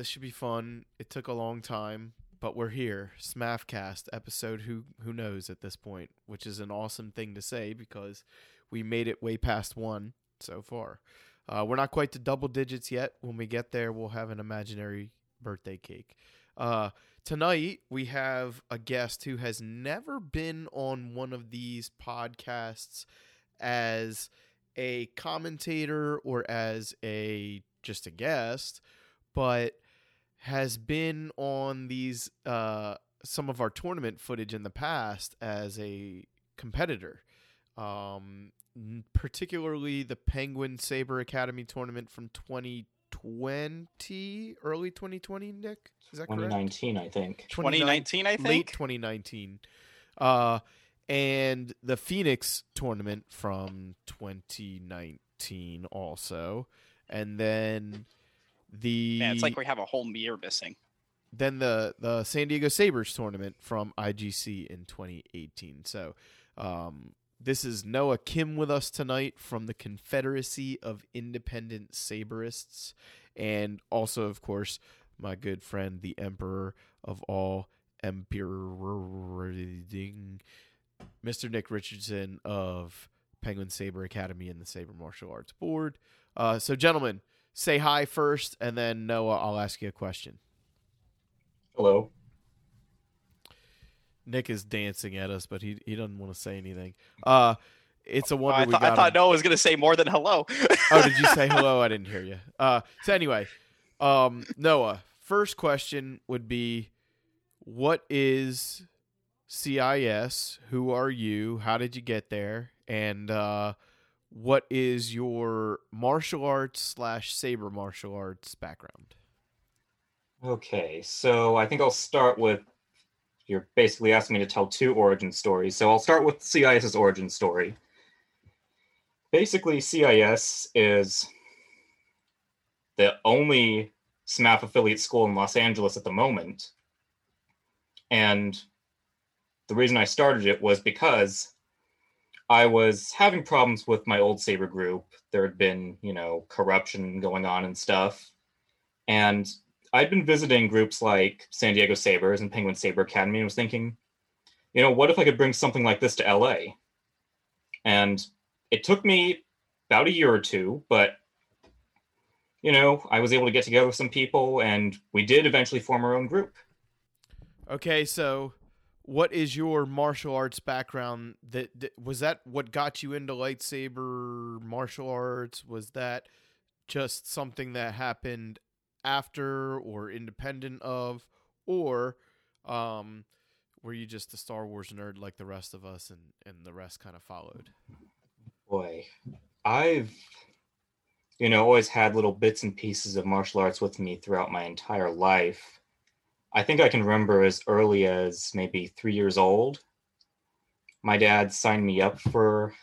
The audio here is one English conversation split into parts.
This should be fun. It took a long time, but we're here. Smafcast episode who who knows at this point, which is an awesome thing to say because we made it way past one so far. Uh, we're not quite to double digits yet. When we get there, we'll have an imaginary birthday cake. Uh, tonight we have a guest who has never been on one of these podcasts as a commentator or as a just a guest, but has been on these uh, some of our tournament footage in the past as a competitor. Um, particularly the Penguin Saber Academy tournament from 2020, early 2020, Nick? Is that 2019, correct? I think. 2019, I think. Late 2019. Uh, and the Phoenix tournament from 2019 also. And then the Yeah, it's like we have a whole year missing. Then the the San Diego Sabres tournament from IGC in 2018. So, um, this is Noah Kim with us tonight from the Confederacy of Independent Saberists, and also, of course, my good friend, the Emperor of all Emperor, Mr. Nick Richardson of Penguin Saber Academy and the Saber Martial Arts Board. Uh, so, gentlemen, say hi first, and then Noah, I'll ask you a question. Hello. Nick is dancing at us, but he he doesn't want to say anything. Uh it's a wonder I, we th- got I thought him. Noah was going to say more than hello. oh, did you say hello? I didn't hear you. Uh, so anyway, um, Noah, first question would be, what is CIS? Who are you? How did you get there? And uh, what is your martial arts slash saber martial arts background? Okay, so I think I'll start with you're basically asking me to tell two origin stories. So I'll start with CIS's origin story. Basically, CIS is the only SMAF affiliate school in Los Angeles at the moment. And the reason I started it was because I was having problems with my old Saber group. There had been, you know, corruption going on and stuff. And I'd been visiting groups like San Diego Sabres and Penguin Saber Academy and was thinking, you know, what if I could bring something like this to LA? And it took me about a year or two, but you know, I was able to get together with some people and we did eventually form our own group. Okay, so what is your martial arts background that, that was that what got you into lightsaber martial arts? Was that just something that happened after or independent of? Or um were you just a Star Wars nerd like the rest of us and and the rest kind of followed? Boy I've you know always had little bits and pieces of martial arts with me throughout my entire life I think I can remember as early as maybe 3 years old my dad signed me up for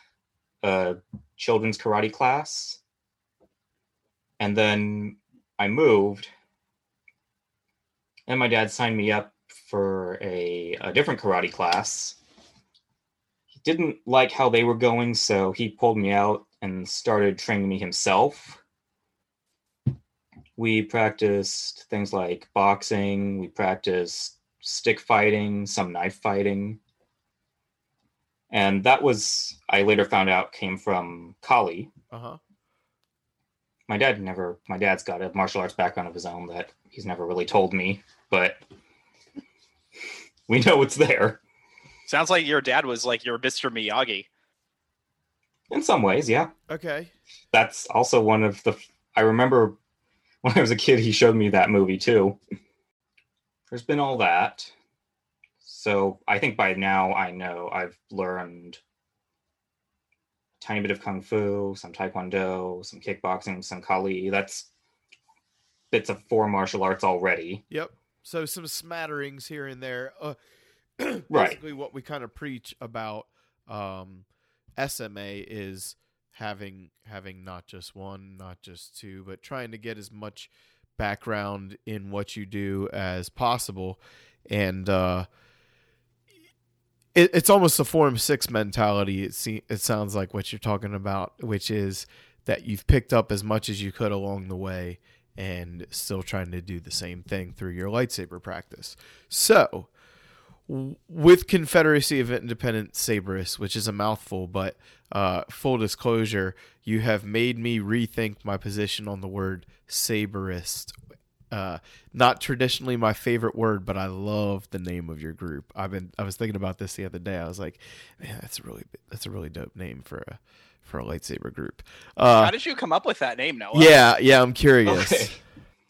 a children's karate class and then I moved, and my dad signed me up for a, a different karate class. He didn't like how they were going, so he pulled me out and started training me himself. We practiced things like boxing, we practiced stick fighting, some knife fighting. And that was, I later found out, came from Kali. Uh huh. my dad never my dad's got a martial arts background of his own that he's never really told me but we know it's there Sounds like your dad was like your Mr. Miyagi. in some ways yeah Okay. that's also one of the i remember when i was a kid he showed me that movie too there's been all that so i think by now i know i've learned a tiny bit of kung fu some taekwondo some kickboxing some kali that's bits of four martial arts already Yep. So some smatterings here and there. Uh, Right. Basically, what we kind of preach about um, SMA is having having not just one, not just two, but trying to get as much background in what you do as possible, and uh, it, it's almost a Form Six mentality. It se- it sounds like what you're talking about, which is that you've picked up as much as you could along the way, and still trying to do the same thing through your lightsaber practice. So, with Confederacy of Independent Saberists, which is a mouthful, but uh, full disclosure, you have made me rethink my position on the word saberist. Uh, not traditionally my favorite word, but I love the name of your group. I've been I was thinking about this the other day. I was like, man, that's a really that's a really dope name for a for a lightsaber group. Uh, How did you come up with that name, Noah? yeah, yeah, I'm curious. Okay.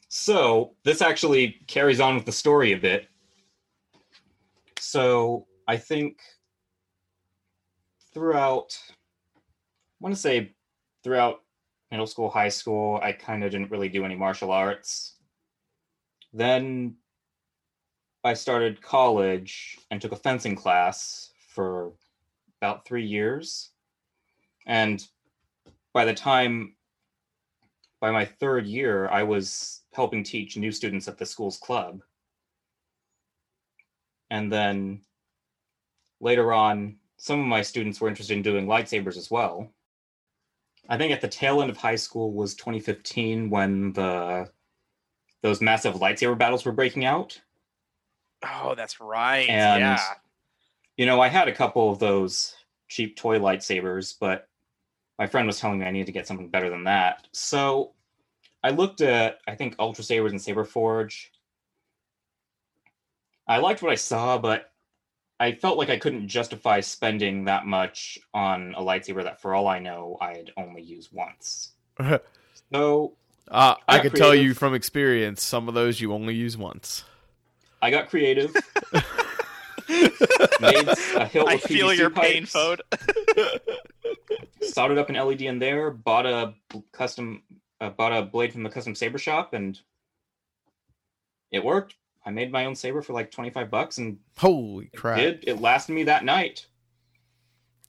So this actually carries on with the story a bit. So I think throughout, I want to say throughout middle school, high school, I kind of didn't really do any martial arts. Then I started college and took a fencing class for about three years. And by the time by my third year, I was helping teach new students at the school's club. And then later on, some of my students were interested in doing lightsabers as well. I think at the tail end of high school was 2015 when the those massive lightsaber battles were breaking out. Oh, that's right. And yeah. you know, I had a couple of those cheap toy lightsabers, but my friend was telling me I needed to get something better than that. So I looked at, I think, Ultra Sabers and Saber Forge. I liked what I saw, but I felt like I couldn't justify spending that much on a lightsaber that, for all I know, I'd only use once. So Uh, I Got can tell you from experience, some of those you only use once. I got creative, made a hilt I with feel PVC your pain, pipes. Fode. soldered up an LED in there, bought a b- custom, uh, bought a blade from the custom saber shop, and it worked. I made my own saber for like twenty five bucks, and Holy it crap! did it lasted me that night?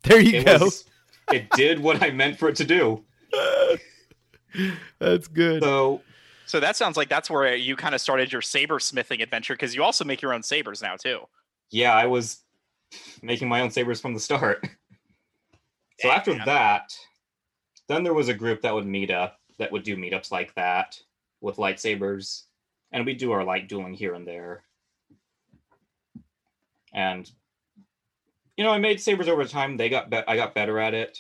There you It go. was, it did what I meant for it to do. That's good. So So that sounds like that's where you kind of started your saber smithing adventure because you also make your own sabers now too. yeah, I was making my own sabers from the start. So Dang, after man. that, then there was a group that would meet up that would do meetups like that with lightsabers, and we do our light dueling here and there. And you know, I made sabers over time. They got be- I got better at it.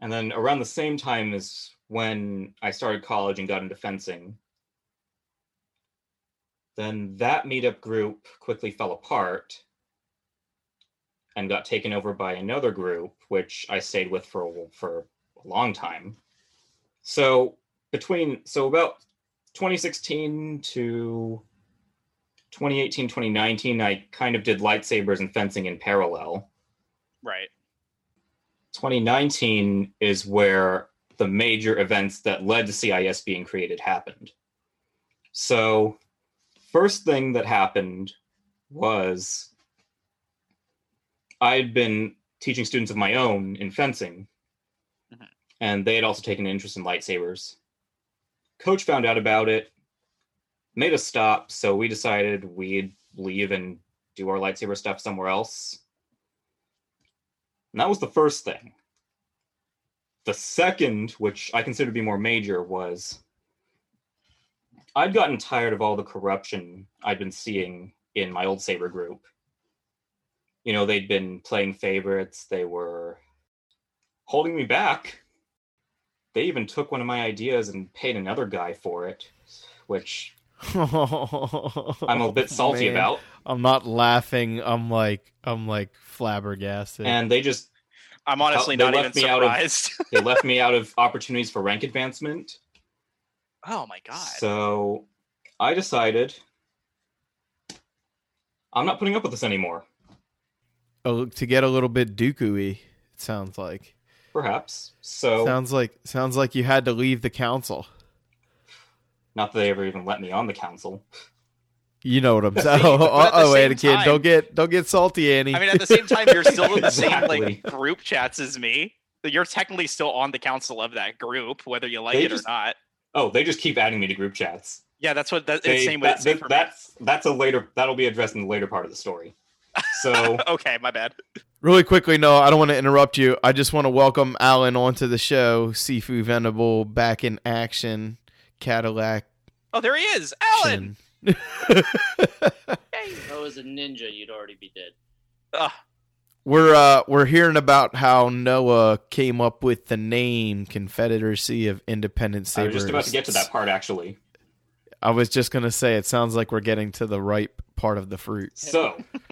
And then around the same time as when I started college and got into fencing, then that meetup group quickly fell apart and got taken over by another group, which I stayed with for for a long time. So between so about 2016 to 2018 2019 i kind of did lightsabers and fencing in parallel Right. 2019 is where the major events that led to CIS being created happened. So, first thing that happened was I'd been teaching students of my own in fencing, Mhm. and they had also taken an interest in lightsabers. Coach found out about it, made a stop, so we decided we'd leave and do our lightsaber stuff somewhere else. And that was the first thing. The second, which I consider to be more major, was I'd gotten tired of all the corruption I'd been seeing in my old Saber group. You know, they'd been playing favorites, they were holding me back. They even took one of my ideas and paid another guy for it, which I'm a bit salty Man. about. I'm not laughing. I'm like I'm like flabbergasted. And they just I'm honestly they not even left me out of- surprised. they left me out of opportunities for rank advancement. oh my god. So I decided I'm not putting up with this anymore. Oh, to get a little bit Dooku-y, it sounds like. Perhaps. So Sounds like sounds like you had to leave the council. not that they ever even let me on the council. You know what I'm saying? but Oh, at the oh, same Anakin, time- don't get don't get salty, Annie. I mean, at the same time, you're still in the same like group chats as me. You're technically still on the council of that group, whether you like They it just- or not. Oh, they just keep adding me to group chats. Yeah, that's what that, They- it's same way. that- same that- for that's that's a later that'll be addressed in the later part of the story. So okay, my bad. Really quickly, no, I don't want to interrupt you. I just want to welcome Alan onto the show. Sifu Venable back in action. Cadillac. Oh, there he is, Alan. Chin. If I was a ninja, you'd already be dead. Ugh. we're uh we're hearing about how Noah came up with the name Confederacy of Independent I Sabers. was just about to get to that part actually. I was just gonna say it sounds like we're getting to the ripe part of the fruit. So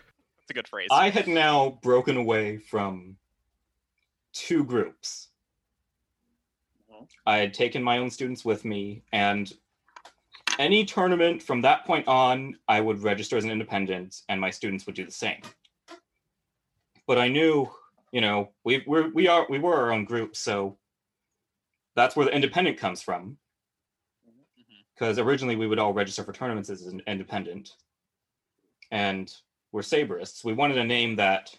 That's a good phrase. I had now broken away from two groups. Mhm. I had taken my own students with me, and any tournament from that point on, I would register as an independent, and my students would do the same. But I knew, you know, we we're, we are we were our own group, so that's where the independent comes from. Mhm. Because originally we would all register for tournaments as an independent, and we're saberists. We wanted a name that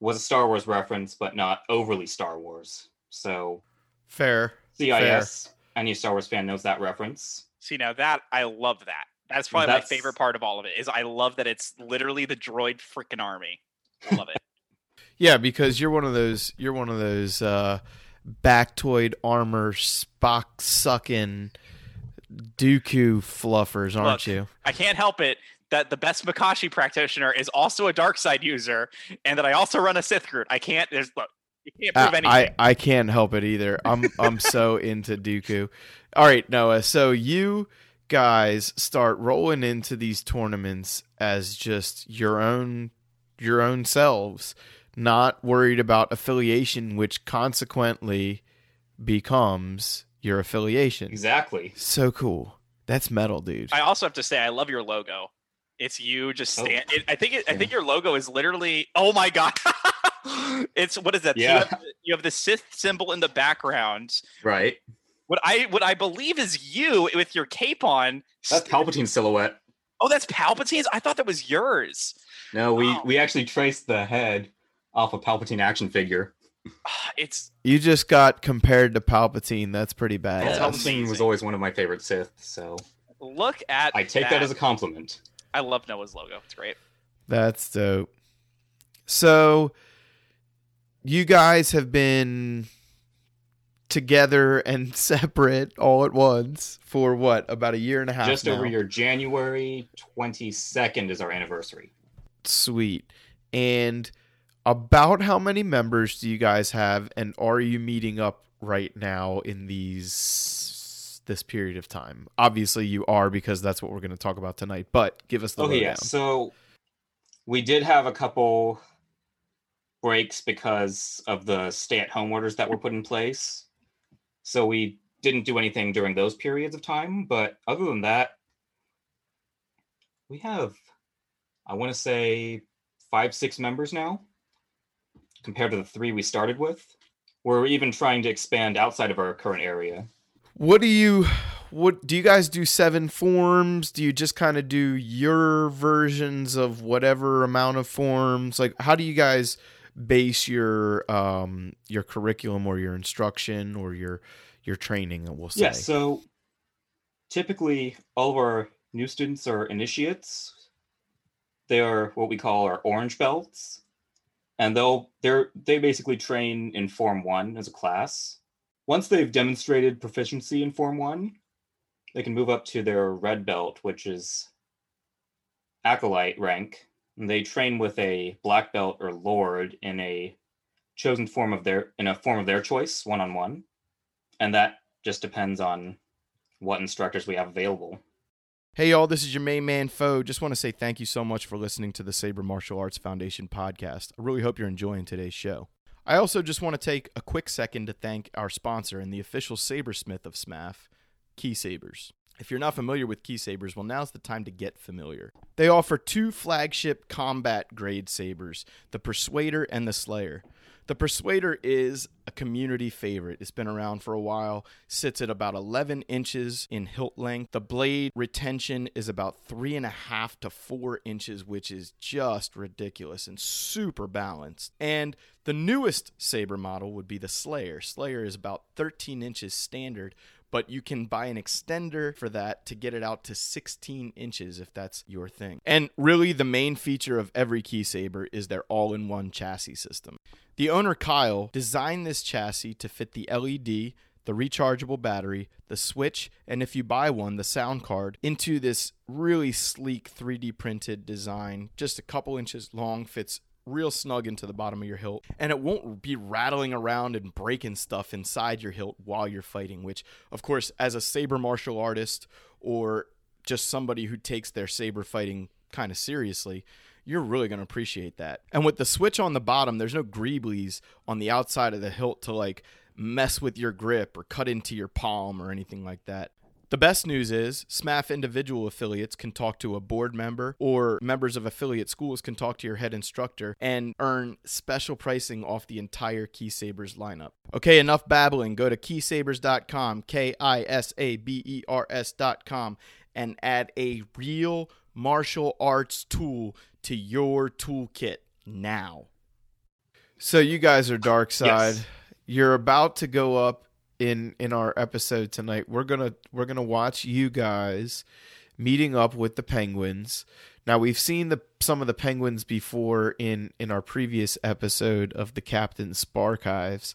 was a Star Wars reference, but not overly Star Wars. So Fair. CIS, any Star Wars fan knows that reference. See now that I love that. That's probably my favorite part of all of it. Is I love that it's literally the droid freaking army. I love it. Yeah, because you're one of those you're one of those uh Baktoid armor Spock sucking Dooku fluffers, aren't Look. you? I can't help it that the best Makashi practitioner is also a dark side user, and that I also run a Sith group. I can't. There's look. You can't prove I, anything. I I can't help it either. I'm I'm so into Dooku. All right, Noah. So you guys start rolling into these tournaments as just your own your own selves, not worried about affiliation, which consequently becomes your affiliation. Exactly. So cool. That's metal, dude. I also have to say I love your logo. It's you just Oh. stand. It, I think. It, I think your logo is literally. Oh my god! it's what is that? You Yeah. have, the- you have the Sith symbol in the background. Right. What I what I believe is you with your cape on. That's Palpatine's silhouette. Oh, that's Palpatine's. I thought that was yours. No, we Wow. we actually traced the head off a Palpatine action figure. It's you just got compared to Palpatine. That's pretty bad. That's Palpatine was always one of my favorite Sith, so look at. I take that as a compliment. I love Noah's logo. It's great. That's dope. So, you guys have been together and separate all at once for what? About a year and a half. Just over your January 22nd is our anniversary. Sweet. And about how many members do you guys have and are you meeting up right now in these this period of time? Obviously you are because that's what we're going to talk about tonight, but give us the Okay, yeah. So we did have a couple breaks because of the stay-at-home orders that were put in place. So we didn't do anything during those periods of time. But other than that, we have, I want to say, five, six members now, compared to the three we started with. We're even trying to expand outside of our current area. What do you what do you guys do seven forms? Do you just kind of do your versions of whatever amount of forms? Like how do you guys base your um your curriculum or your instruction or your your training, we'll say? Yeah, so typically all of our new students are initiates. They are what we call our orange belts. And they'll they're they basically train in Form 1 as a class. Once they've demonstrated proficiency in Form 1, they can move up to their red belt, which is acolyte rank. And they train with a black belt or lord in a chosen form of their in a form of their choice, one on one. And that just depends on what instructors we have available. Hey, y'all, this is your main man, Foe. Just want to say thank you so much for listening to the Saber Martial Arts Foundation podcast. I really hope you're enjoying today's show. I also just want to take a quick second to thank our sponsor and the official sabersmith of SMAF, Ki Sabers. If you're not familiar with Ki Sabers, well, now's the time to get familiar. They offer two flagship combat grade sabers, the Persuader and the Slayer. The Persuader is a community favorite. It's been around for a while, sits at about 11 inches in hilt length. The blade retention is about three and a half to four inches, which is just ridiculous and super balanced. And the newest saber model would be the Slayer. Slayer is about 13 inches standard, but you can buy an extender for that to get it out to 16 inches if that's your thing. And really, the main feature of every Ki Saber is their all in one chassis system. The owner, Kyle, designed this chassis to fit the LED, the rechargeable battery, the switch, and if you buy one, the sound card, into this really sleek 3D printed design, just a couple inches long, fits real snug into the bottom of your hilt and it won't be rattling around and breaking stuff inside your hilt while you're fighting which of course as a saber martial artist or just somebody who takes their saber fighting kind of seriously you're really going to appreciate that. And with the switch on the bottom there's no greeblies on the outside of the hilt to like mess with your grip or cut into your palm or anything like that the best news is SMAF individual affiliates can talk to a board member or members of affiliate schools can talk to your head instructor and earn special pricing off the entire Ki Sabers lineup. Okay, enough babbling. Go to kisabers.com, K I S A B E R S.com, and add a real martial arts tool to your toolkit now. So you guys are dark side. Yes. You're about to go up in in our episode tonight. We're gonna we're gonna watch you guys meeting up with the penguins. Now we've seen the some of the penguins before in in our previous episode of the Captain's Sparchives.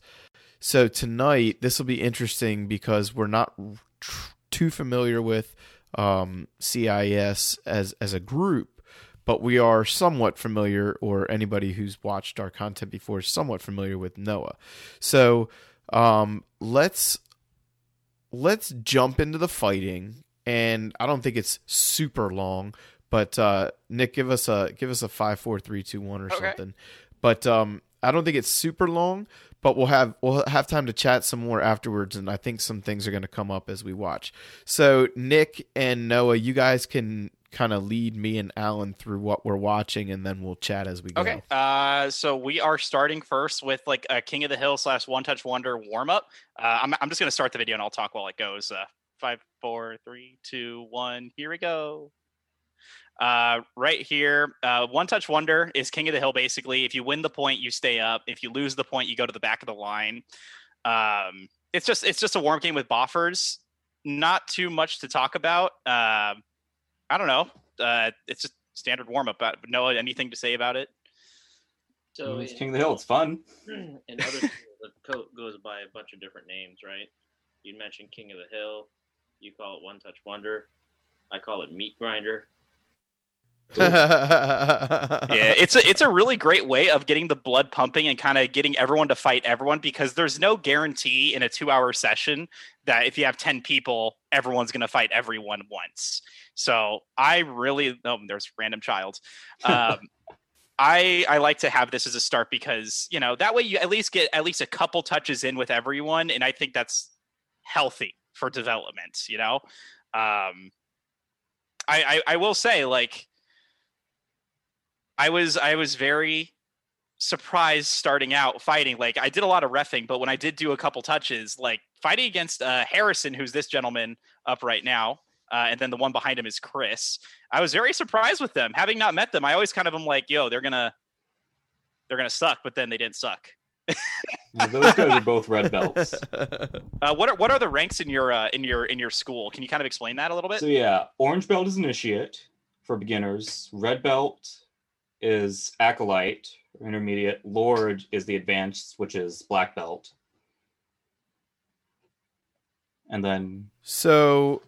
So tonight this will be interesting because we're not tr- too familiar with um, CIS as as a group, but we are somewhat familiar, or anybody who's watched our content before is somewhat familiar with Noah. So um, let's let's jump into the fighting, and I don't think it's super long, but uh, Nick, give us a give us a five, four, three, two, one, or Okay. something. But um, I don't think it's super long, but we'll have we'll have time to chat some more afterwards, and I think some things are going to come up as we watch. So Nick and Noah, you guys can kind of lead me and Alan through what we're watching, and then we'll chat as we go. Okay. Uh, so we are starting first with like a King of the Hill slash One Touch Wonder warm up. Uh, I'm I'm just gonna start the video and I'll talk while it goes. Uh, five, four, three, two, one. Here we go. Uh, right here, uh, One Touch Wonder is King of the Hill. Basically, if you win the point, you stay up. If you lose the point, you go to the back of the line. Um, it's just it's just a warm game with boffers. Not too much to talk about. Um I don't know. Uh, it's just standard warm up. But Noah, anything to say about it? So it's King of the Hill. It's fun. And other schools, the coat goes by a bunch of different names, right? You mentioned King of the Hill. You call it One Touch Wonder. I call it Meat Grinder. Yeah, it's a it's a really great way of getting the blood pumping and kind of getting everyone to fight everyone because there's no guarantee in a two hour session that if you have ten people, everyone's gonna fight everyone once. So I really oh there's random child. Um, I I like to have this as a start because you know that way you at least get at least a couple touches in with everyone, and I think that's healthy for development. You know, um, I, I I will say like I was I was very surprised starting out fighting. Like I did a lot of refing, but when I did do a couple touches, like fighting against uh, Harrison, who's this gentleman up right now, uh, and then the one behind him is Chris. I was very surprised with them. Having not met them, I always kind of am like, yo, they're gonna they're gonna suck, but then they didn't suck. Yeah, those guys are both red belts. Uh, what are what are the ranks in your uh, in your in your school? Can you kind of explain that a little bit? So yeah, orange belt is initiate for beginners. Red belt is acolyte or intermediate. Lord is the advanced, which is black belt. And then so,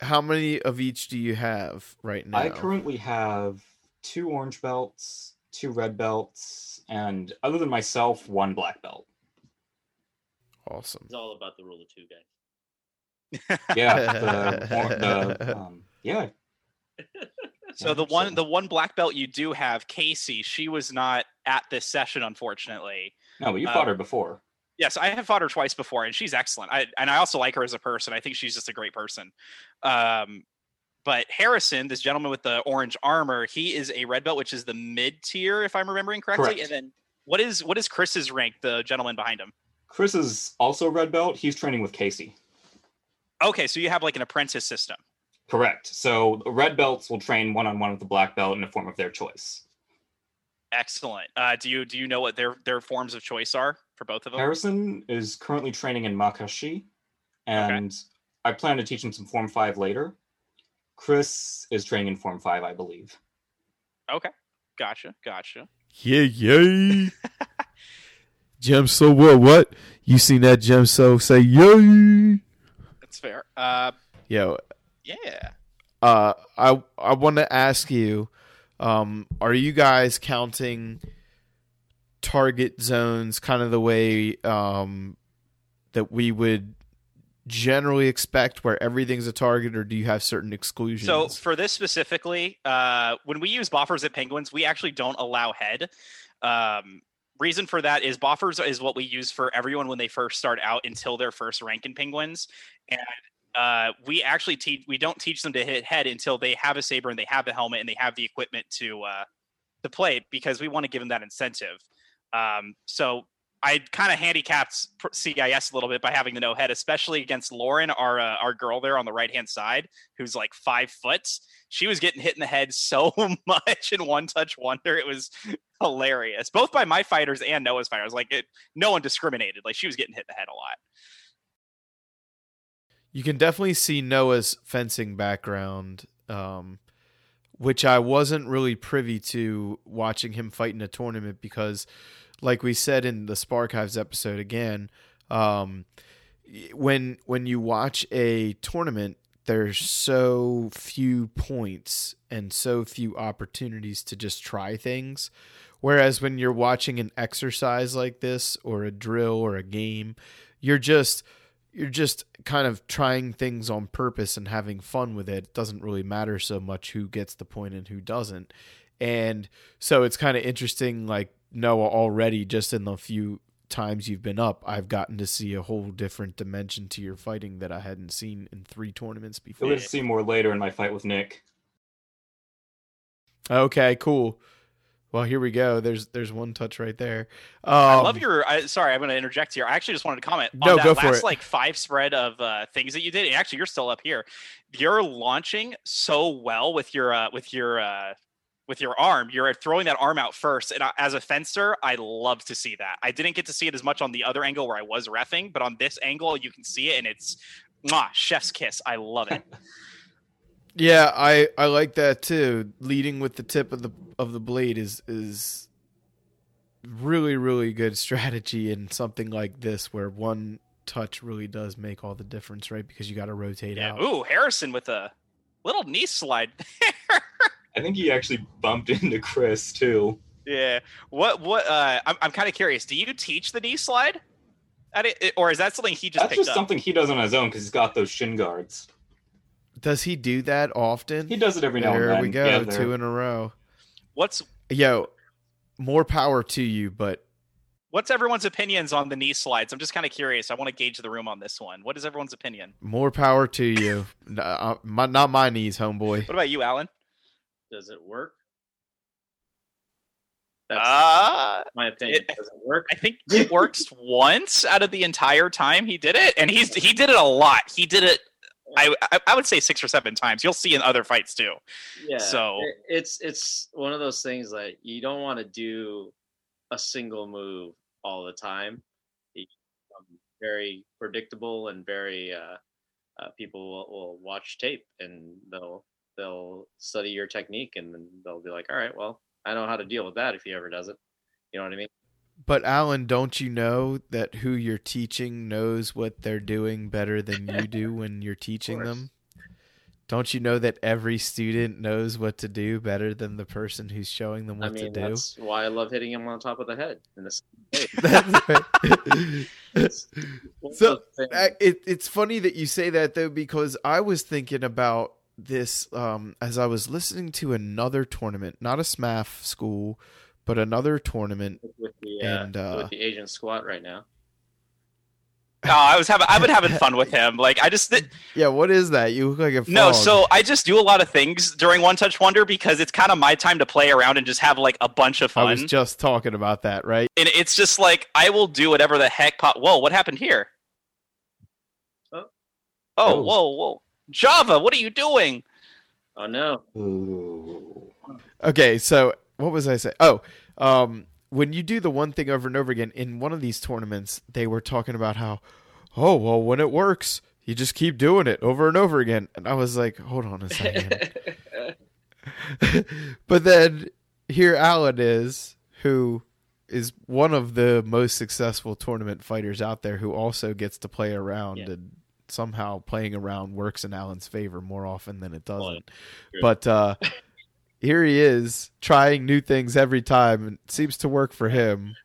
how many of each do you have right now? I currently have two orange belts, two red belts, and other than myself, one black belt. awesome. It's all about the rule of two, guys. Yeah, the, the um, yeah. So the one the one black belt you do have, Casey, she was not at this session, unfortunately. No, but you Uh, fought her before. Yes, I have fought her twice before, and she's excellent. I and I also like her as a person. I think she's just a great person. Um, but Harrison, this gentleman with the orange armor, he is a red belt, which is the mid tier, if I'm remembering correctly. Correct. And then what is what is Chris's rank? The gentleman behind him. Chris is also red belt. He's training with Casey. Okay, so you have like an apprentice system. Correct. So red belts will train one on one with the black belt in a form of their choice. Excellent. Uh, do you do you know what their their forms of choice are for both of them? Harrison is currently training in Makashi, and I plan to teach him some Form Five later. Chris is training in Form Five, I believe. Okay, gotcha, gotcha. Yeah, yay. Gem so what? What? You seen that gem so say yay? That's fair. Uh, Yo, yeah. uh, I I want to ask you, um, are you guys counting target zones kind of the way um, that we would generally expect, where everything's a target, or do you have certain exclusions? So for this specifically, uh, when we use boffers at penguins, we actually don't allow head. Um, reason for that is boffers is what we use for everyone when they first start out until their first rank in penguins, and uh, we actually teach we don't teach them to hit head until they have a saber and they have the helmet and they have the equipment to uh, to play because we want to give them that incentive. Um, so I kind of handicapped CIS a little bit by having the no head, especially against Lauren, our uh, our girl there on the right hand side, who's like five foot. She was getting hit in the head so much in one touch wonder. It was hilarious, both by my fighters and Noah's fighters. Like it, no one discriminated. Like she was getting hit in the head a lot. You can definitely see Noah's fencing background, um, which I wasn't really privy to watching him fight in a tournament because, like we said in the Sparkives episode again, um, when when you watch a tournament, there's so few points and so few opportunities to just try things. Whereas when you're watching an exercise like this or a drill or a game, you're just you're just kind of trying things on purpose and having fun with it. It doesn't really matter so much who gets the point and who doesn't. And so it's kind of interesting, like Noah already, just in the few times you've been up, I've gotten to see a whole different dimension to your fighting that I hadn't seen in three tournaments You'll before. to see more later in my fight with Nick. Okay, cool. Well, here we go. There's there's one touch right there. Um, I love your. I, sorry, I'm going to interject here. I actually just wanted to comment No, on that go for last it. like five spread of uh, things that you did. And actually, you're still up here. You're launching so well with your uh, with your uh, with your arm. You're throwing that arm out first, and I, as a fencer, I love to see that. I didn't get to see it as much on the other angle where I was refing, but on this angle, you can see it, and it's mwah, chef's kiss. I love it. Yeah, I I like that too. Leading with the tip of the of the blade is is really really good strategy in something like this where one touch really does make all the difference, right? Because you got to rotate yeah. out. Ooh, Harrison with a little knee slide. I think he actually bumped into Chris too. Yeah. What? What? Uh, I'm I'm kind of curious. Do you teach the knee slide? At it, or is that something he just That's picked just up? something he does on his own because he's got those shin guards. Does he do that often? He does it every now and there then. we go, Yeah, two in a row. What's Yo, more power to you, but What's everyone's opinions on the knee slides? I'm just kind of curious. I want to gauge the room on this one. What is everyone's opinion? more power to you. N- uh, my, not my knees, homeboy. What about you, Alan? Does it work? That's Uh, my opinion. it- Does it work? I think it works once out of the entire time he did it, and he's he did it a lot. He did it. I I, would say six or seven times. You'll see in other fights too. Yeah. So- it- it's it's one of those things that you don't want to do a single move all the time. You very predictable and very uh, uh, people will, will watch tape and they'll they'll study your technique and then they'll be like, all right, well, I know how to deal with that if he ever does it. You know what I mean? But Alan, don't you know that who you're teaching knows what they're doing better than you do when you're teaching them? Don't you know that every student knows what to do better than the person who's showing them what I mean, to do? that's why I love hitting him on top of the head in the. That's right. So, I- it, it's funny that you say that though because I was thinking about this um, as I was listening to another tournament, not a SMAF school, but another tournament. with the uh, and, uh, with the Asian squat right now. No, I was having I've been having fun with him. Like I just Yeah, what is that? You look like a no. frog. So I just do a lot of things during One Touch Wonder because it's kind of my time to play around and just have like a bunch of fun. I was just talking about that, right? and it's just like I will do whatever the heck pop. Whoa, what happened here? Oh. Oh, Oh. whoa, whoa, Java, what are you doing? Oh no! Ooh. Okay, so what was I saying? Oh, um, when you do the one thing over and over again in one of these tournaments, they were talking about how, oh well, when it works, you just keep doing it over and over again. And I was like, hold on a second. but then here Alan is, who is one of the most successful tournament fighters out there, who also gets to play around Yeah. and somehow playing around works in Alan's favor more often than it doesn't. But uh, here he is trying new things every time, and it seems to work for him.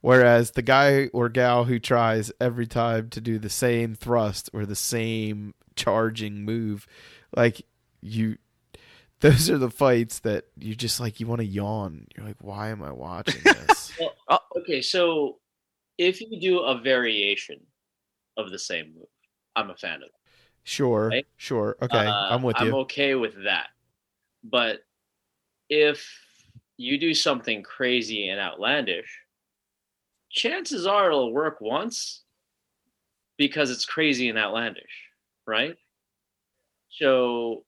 Whereas the guy or gal who tries every time to do the same thrust or the same charging move, like you, those are the fights that you just like you want to yawn. You're like, why am I watching this? Well, okay, so if you do a variation of the same move, I'm a fan of it. sure, Right? sure, okay, Uh, I'm with you. I'm okay with that. But if you do something crazy and outlandish, chances are it'll work once because it's crazy and outlandish, right? So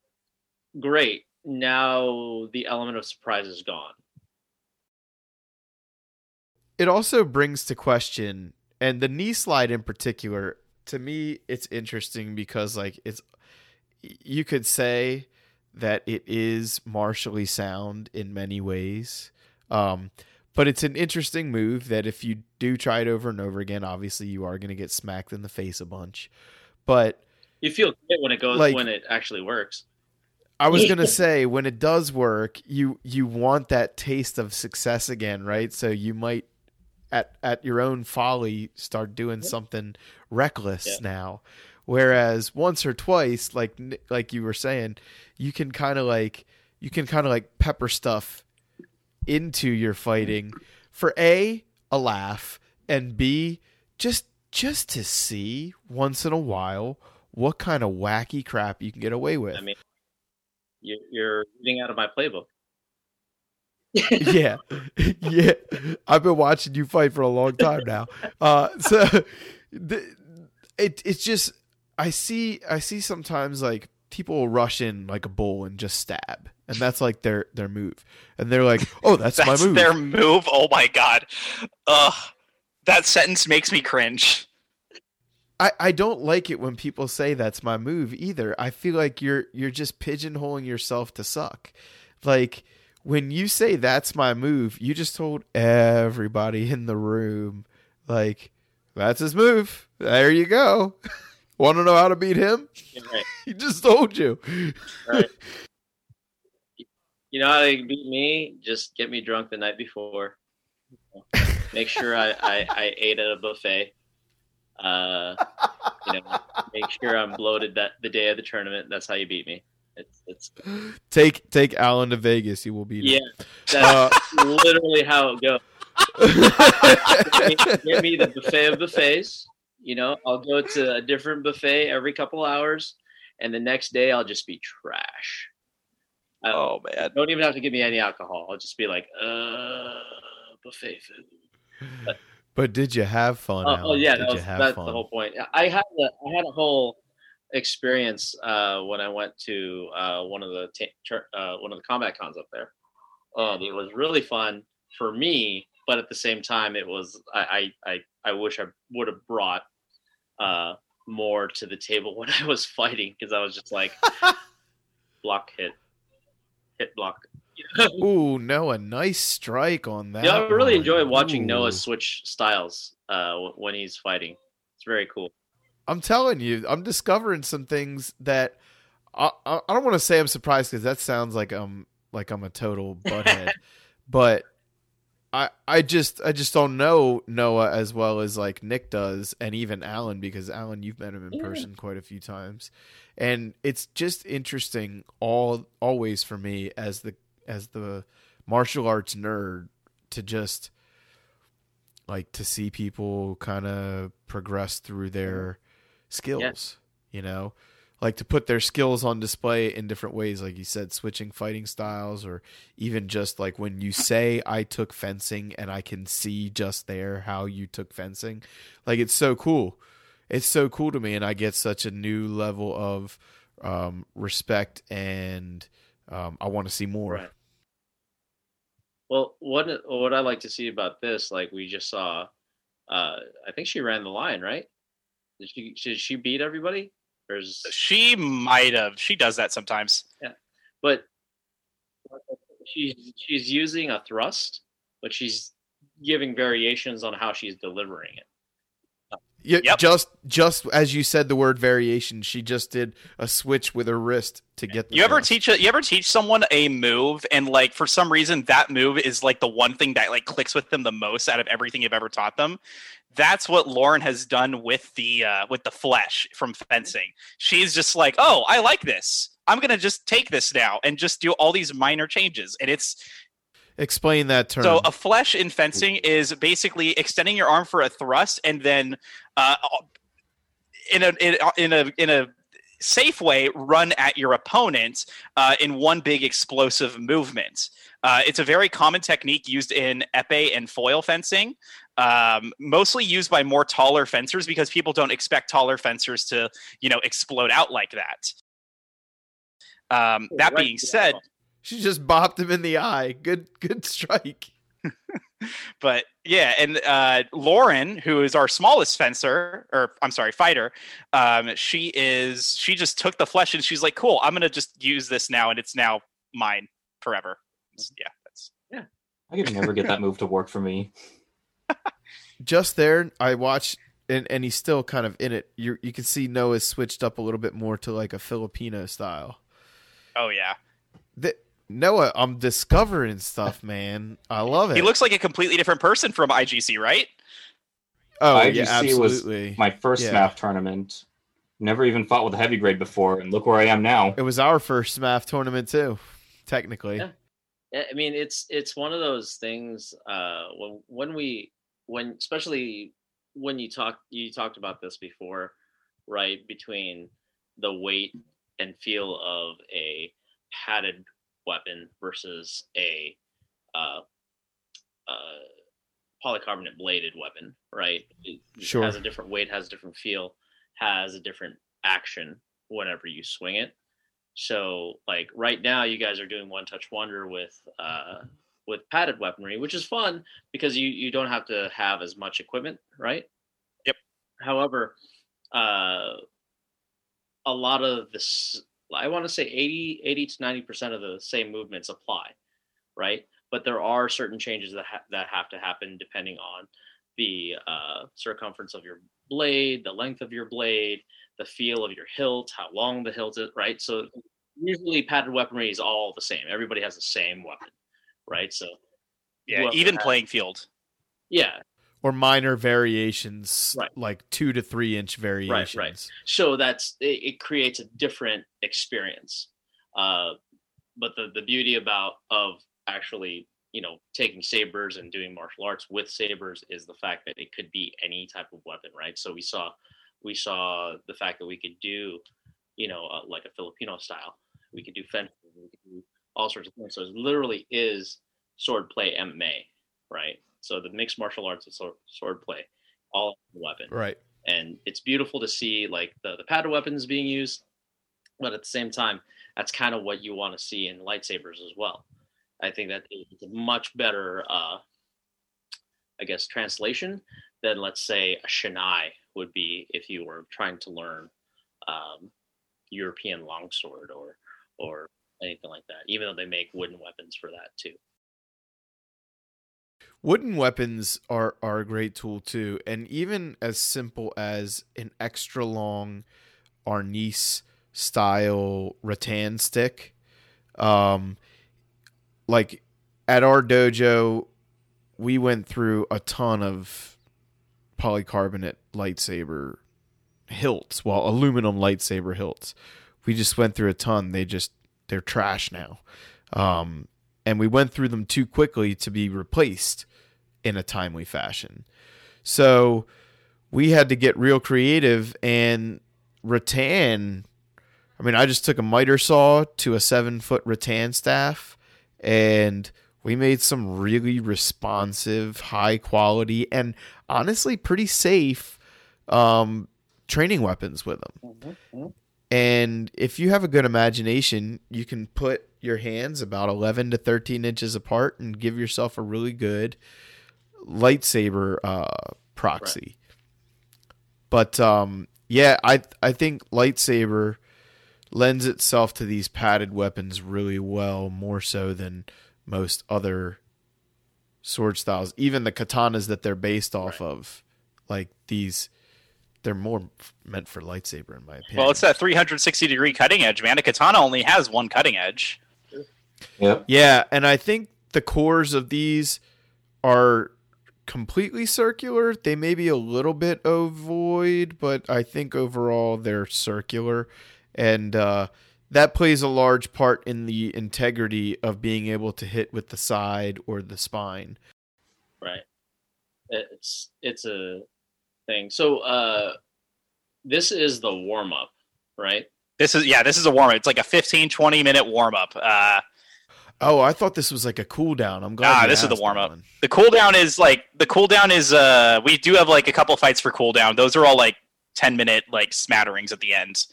great. Now the element of surprise is gone. it also brings to question and the knee slide in particular to me it's interesting because like it's you could say that it is martially sound in many ways um but it's an interesting move that if you do try it over and over again obviously you are going to get smacked in the face a bunch but You feel good when it goes Like- when it actually works. I was gonna say when it does work, you you want that taste of success again, right? So you might at at your own folly start doing something reckless Yeah. now. Whereas once or twice, like like you were saying, you can kind of like you can kind of like pepper stuff into your fighting for a a laugh and b just just to see once in a while what kind of wacky crap you can get away with. I mean, you, you're reading out of my playbook. yeah, yeah. I've been watching you fight for a long time now. Uh, so it it's just I see I see sometimes like people will rush in like a bull and just stab, and that's like their their move, and they're like, oh, that's, That's my move. their move. Oh my god. Ugh. That sentence makes me cringe. I, I don't like it when people say that's my move either. I feel like you're you're just pigeonholing yourself to suck. Like when you say that's my move, you just told everybody in the room like that's his move. There you go. Want to know how to beat him? Right. He just told you. Right. You know how they beat me? Just get me drunk the night before. Make sure I, I, I ate at a buffet. Uh, you know, make sure I'm bloated that the day of the tournament. That's how you beat me. It's it's Take take Alan to Vegas. You will beat yeah. him. That's Uh, literally how it goes. Get me, get me the buffet of buffets. You know, I'll go to a different buffet every couple hours, and the next day I'll just be trash. I, Oh man. Don't even have to give me any alcohol. I'll just be like, uh, buffet food. but did you have fun? Oh, oh, yeah, did that was, that's fun? the whole point. I had a, I had a whole experience uh, when I went to uh, one of the ta- tur- uh, one of the combat cons up there, and it was really fun for me. But at the same time, it was I I I, I wish I would have brought uh, more to the table when I was fighting because I was just like block hit hit block. Ooh, Noah, nice strike on that. Yeah, I really one. enjoy watching Ooh. Noah switch styles uh, when he's fighting. It's very cool. I'm telling you, I'm discovering some things that I I, I don't want to say I'm surprised because that sounds like I'm like I'm a total butthead, but I I just I just don't know Noah as well as like Nick does, and even Alan because Alan, you've met him in Yeah. person quite a few times, and it's just interesting all always for me as the as the martial arts nerd to just like to see people kind of progress through their skills you know like to put their skills on display in different ways like you said switching fighting styles or even just like when you say i took fencing and i can see just there how you took fencing like it's so cool it's so cool to me and i get such a new level of um, respect and um, i want to see more Right. Well, what what I like to see about this, like we just saw, uh, I think she ran the line, right? Did she did she beat everybody? Or She might have. She does that sometimes. Yeah, but she's she's using a thrust, but she's giving variations on how she's delivering it. Yeah, Yep. just just as you said the word variation, she just did a switch with her wrist to get the You ever thrust. teach a, you ever teach someone a move and like for some reason that move is like the one thing that like clicks with them the most out of everything you've ever taught them. That's what Lauren has done with the uh, with the flèche from fencing. She's just like, "Oh, I like this. I'm going to just take this now and just do all these minor changes." And it's Explain that term. So a flèche in fencing is basically extending your arm for a thrust, and then uh, in a in a in a, in a safe way, run at your opponent uh, in one big explosive movement. Uh, it's a very common technique used in epee and foil fencing, um, mostly used by more taller fencers because people don't expect taller fencers to, you know, explode out like that. Um, that being said, she just bopped him in the eye. Good good strike. but yeah, and uh, Lauren, who is our smallest fencer, or I'm sorry, fighter, um, she is she just took the flèche and she's like, "Cool, I'm gonna just use this now, and it's now mine forever." It's- yeah, that's yeah. I could never get that move to work for me. Just there, I watched and, and he's still kind of in it. You you can see Noah's switched up a little bit more to like a Filipino style. oh yeah. The, Noah, I'm discovering stuff, man. I love it. He looks like a completely different person from IGC, right? oh IGC yeah, was absolutely. My first Yeah. SMAF tournament. Never even fought with a heavy grade before, and look where I am now. it was our first SMAF tournament too, technically. Yeah. I I mean, it's it's one of those things. Uh, when when we when especially when you talk you talked about this before, right? Between the weight and feel of a padded weapon versus a uh, uh, polycarbonate bladed weapon, right? It it Sure. has a different weight, has a different feel, has a different action whenever you swing it. So like right now you guys are doing one touch wonder with uh with padded weaponry, which is fun because you you don't have to have as much equipment, right? Yep. However, uh a lot of this I want to say 80 80 to 90% of the same movements apply, right? But there are certain changes that ha- that have to happen depending on the uh, circumference of your blade, the length of your blade, the feel of your hilt, how long the hilt is, right? So usually padded weaponry is all the same. Everybody has the same weapon, right? So Yeah, even playing field. yeah, Or minor variations, Right. like two to three inch variations. Right, right. so that's it, it creates a different experience. Uh, but the the beauty about of actually you know taking sabers and doing martial arts with sabers is the fact that it could be any type of weapon, right? So we saw we saw the fact that we could do you know uh, like a Filipino style. We could do fencing. We could do all sorts of things. So it literally is sword play MMA, right? So the mixed martial arts and sword, play, all weapon. Right. and it's beautiful to see like the, the padded weapons being used but at the same time that's kind of what you want to see in lightsabers as well. I think that it's a much better uh i guess translation than let's say a shinai would be if you were trying to learn um european longsword or or anything like that even though they make wooden weapons for that too Wooden weapons are are a great tool too, and even as simple as an extra long Arnis style rattan stick. Um, like at our dojo, we went through a ton of polycarbonate lightsaber hilts, well, aluminum lightsaber hilts. We just went through a ton. They just they're trash now. Um, and we went through them too quickly to be replaced in a timely fashion. So we had to get real creative and rattan. I mean, I just took a miter saw to a seven foot rattan staff and we made some really responsive, high quality, and honestly pretty safe um, training weapons with them. And if you have a good imagination, you can put your hands about 11 to 13 inches apart and give yourself a really good lightsaber uh, proxy. But um, Yeah, I I think lightsaber lends itself to these padded weapons really well, more so than most other sword styles. Even the katanas that they're based off of, like these, they're more meant for lightsaber in my opinion. Well, it's that 360 degree cutting edge, man. A katana only has one cutting edge. Yep. Yeah, and I think the cores of these are completely circular. They may be a little bit ovoid, but I think overall they're circular. And uh, that plays a large part in the integrity of being able to hit with the side or the spine. Right. It's it's a thing. So uh this is the warm up, right? This is yeah, this is a warm up. It's like a 15 20 minute warm up. Uh, Oh, I thought this was like a cooldown. I'm glad. Ah, this is the asked, warm-up. Alan. the cooldown is like the cooldown is uh we do have like a couple fights for cooldown. Those are all like 10 minute like smatterings at the end.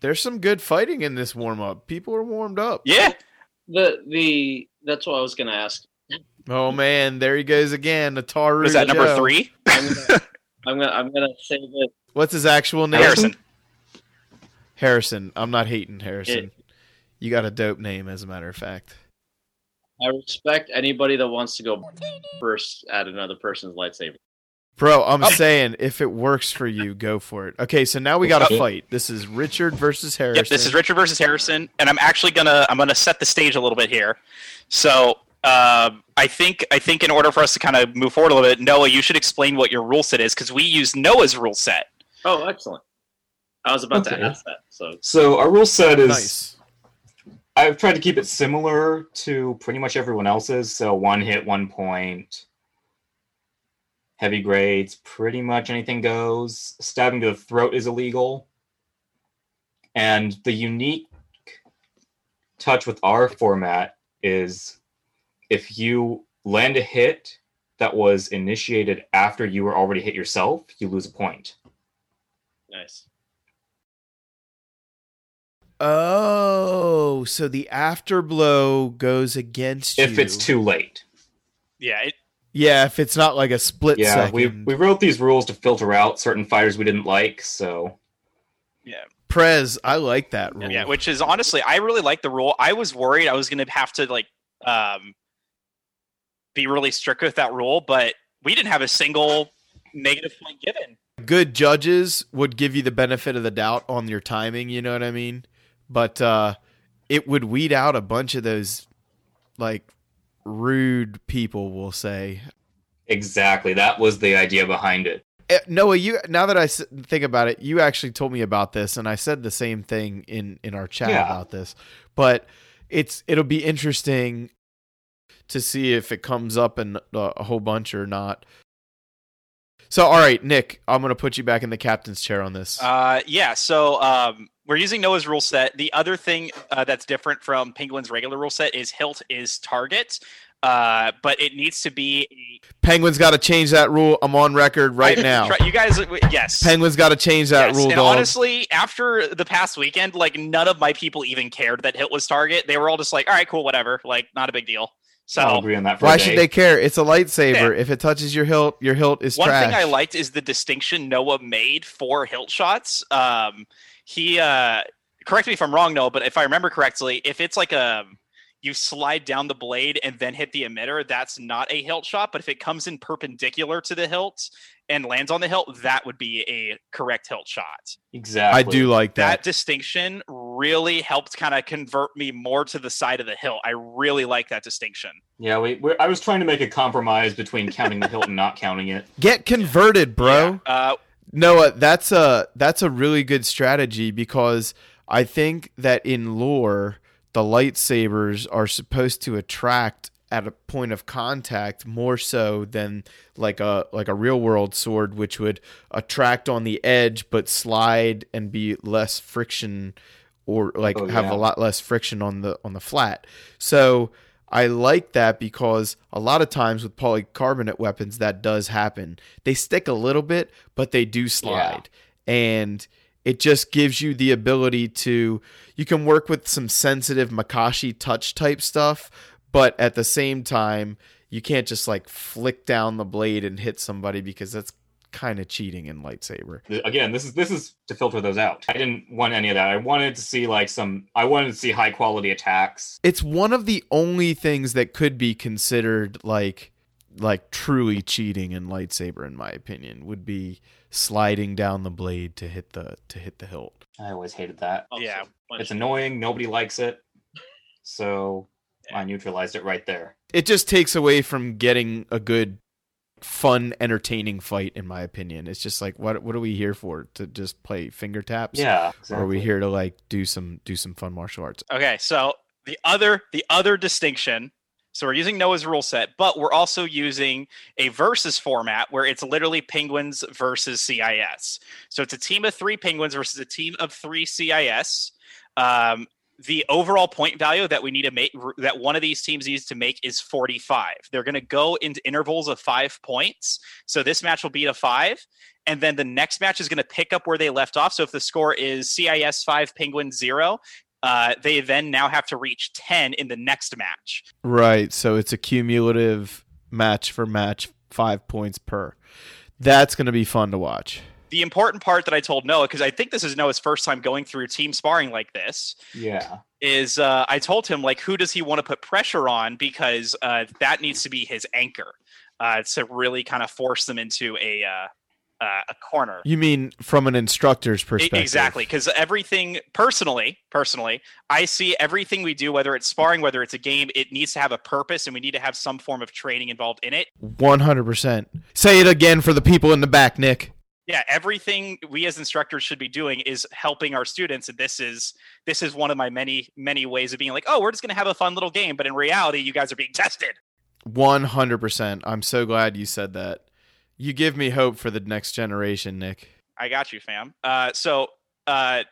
There's some good fighting in this warm up. People are warmed up. Yeah. The the that's what I was gonna ask. Oh man, there he goes again. Ataru. Was that number three? I'm gonna I'm gonna I'm gonna say that What's his actual name? Harrison. Harrison. I'm not hating Harrison. It- you got a dope name, as a matter of fact. I respect anybody that wants to go first at another person's lightsaber. Bro, I'm Oh. saying if it works for you, go for it. Okay, so now we got a fight. This is Richard versus Harrison. Yep, this is Richard versus Harrison, and I'm actually gonna I'm gonna set the stage a little bit here. So um, I think I think in order for us to kind of move forward a little bit, Noah, you should explain what your rule set is because we use Noah's rule set. Oh, excellent. I was about Okay. to ask that. So So our rule set is Nice. I've tried to keep it similar to pretty much everyone else's. So one hit, one point. Heavy grades, pretty much anything goes. Stabbing to the throat is illegal. And the unique touch with our format is if you land a hit that was initiated after you were already hit yourself, you lose a point. nice. Oh, so the afterblow goes against If you. it's too late. Yeah, it, Yeah, if it's not like a split Yeah, second. we, we wrote these rules to filter out certain fighters we didn't like, so yeah, Prez, I like that rule. yeah, which is honestly, I really like the rule. I was worried I was gonna have to like um, be really strict with that rule, but we didn't have a single negative point given. good judges would give you the benefit of the doubt on your timing, you know what I mean? But uh it would weed out a bunch of those like rude people, we'll say. exactly that was the idea behind it. Eh, Noah, you now that I s- think about it, you actually told me about this, and I said the same thing in in our chat Yeah. about this. But it's it'll be interesting to see if it comes up in uh, a whole bunch or not. So, all right, Nick, I'm gonna put you back in the captain's chair on this. Uh, yeah, so um, we're using Noah's rule set. The other thing uh, that's different from Penguin's regular rule set is hilt is target, uh, but it needs to be. Penguins got to change that rule. I'm on record right now. You guys, yes. Penguins got to change that yes. rule, and dog. honestly, after the past weekend, like none of my people even cared that hilt was target. They were all just like, "All right, cool, whatever. Like, not a big deal." So I'll agree on that for Why should they care? It's a lightsaber. If it touches your hilt, your hilt is One trash. thing I liked is the distinction Noah made for hilt shots. Um, he uh, correct me if I'm wrong, Noah, but if I remember correctly, if it's like a you slide down the blade and then hit the emitter, that's not a hilt shot. But if it comes in perpendicular to the hilt and lands on the hilt, that would be a correct hilt shot. Exactly. I do like That that. distinction really helped kind of convert me more to the side of the hilt. I really like that distinction. Yeah, we, we're, I was trying to make a compromise between counting the hilt and not counting it. Get converted, bro. Yeah. Uh, Noah, that's a that's a really good strategy because I think that in lore the lightsabers are supposed to attract at a point of contact more so than like a like a real world sword which would attract on the edge but slide and be less friction or like Oh, have a lot less friction on the on the flat. So I like that because a lot of times with polycarbonate weapons that does happen. They stick a little bit, but they do slide. And it just gives you the ability to you can work with some sensitive Makashi touch type stuff, but at the same time, you can't just like flick down the blade and hit somebody because that's kind of cheating in lightsaber. Again, this is this is to filter those out. I didn't want any of that. I wanted to see like some. I wanted to see high quality attacks. It's one of the only things that could be considered like like truly cheating in lightsaber in my opinion would be sliding down the blade to hit the to hit the hilt. I always hated that. Also, Yeah. It's annoying. Nobody likes it. So I neutralized it right there. It just takes away from getting a good fun entertaining fight in my opinion. It's just like what what are we here for? To just play finger taps? Yeah. Or are we exactly. here to like do some do some fun martial arts? Okay, so the other the other distinction. So we're using Noah's rule set, but we're also using a versus format where it's literally penguins versus CIS. So it's a team of three penguins versus a team of three CIS. Um, the overall point value that we need to make that one of these teams needs to make is 45. They're going to go into intervals of five points. So this match will be a five, and then the next match is going to pick up where they left off. So if the score is CIS five, penguin zero, uh, they then now have to reach 10 in the next match. Right. So it's a cumulative match for match, five points per. That's going to be fun to watch. The important part that I told Noah, because I think this is Noah's first time going through team sparring like this, Yeah. is uh, I told him like who does he want to put pressure on because uh, that needs to be his anchor uh, to really kind of force them into a uh, uh, a corner. You mean from an instructor's perspective? Exactly, because everything personally, personally, I see everything we do, whether it's sparring, whether it's a game, it needs to have a purpose, and we need to have some form of training involved in it. 100%. Say it again for the people in the back, Nick. Yeah, everything we as instructors should be doing is helping our students, and this is this is one of my many many ways of being like, oh, we're just gonna have a fun little game, but in reality, you guys are being tested. 100%. I'm so glad you said that. You give me hope for the next generation, Nick. I got you, fam. Uh, so, uh,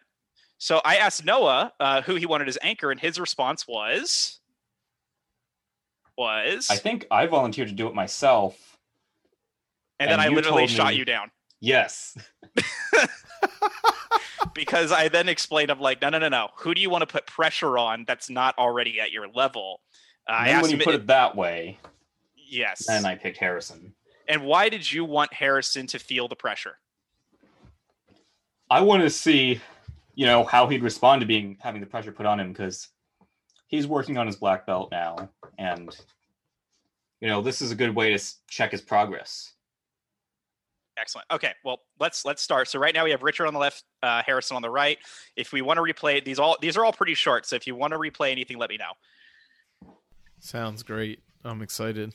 so I asked Noah uh, who he wanted as anchor, and his response was was, I think I volunteered to do it myself. and then I literally shot me- you down Yes. because I then explained, I'm like, no, no, no, no. Who do you want to put pressure on that's not already at your level? Uh, I And asked when you him, put it that way, yes. then I picked Harrison. and why did you want Harrison to feel the pressure? I want to see, you know, how he'd respond to being having the pressure put on him because he's working on his black belt now, and you know, this is a good way to check his progress. Excellent. Okay, well let's let's start. So right now we have Richard on the left, uh, Harrison on the right. If we want to replay these all these are all pretty short. So if you want to replay anything, let me know. Sounds great. I'm excited.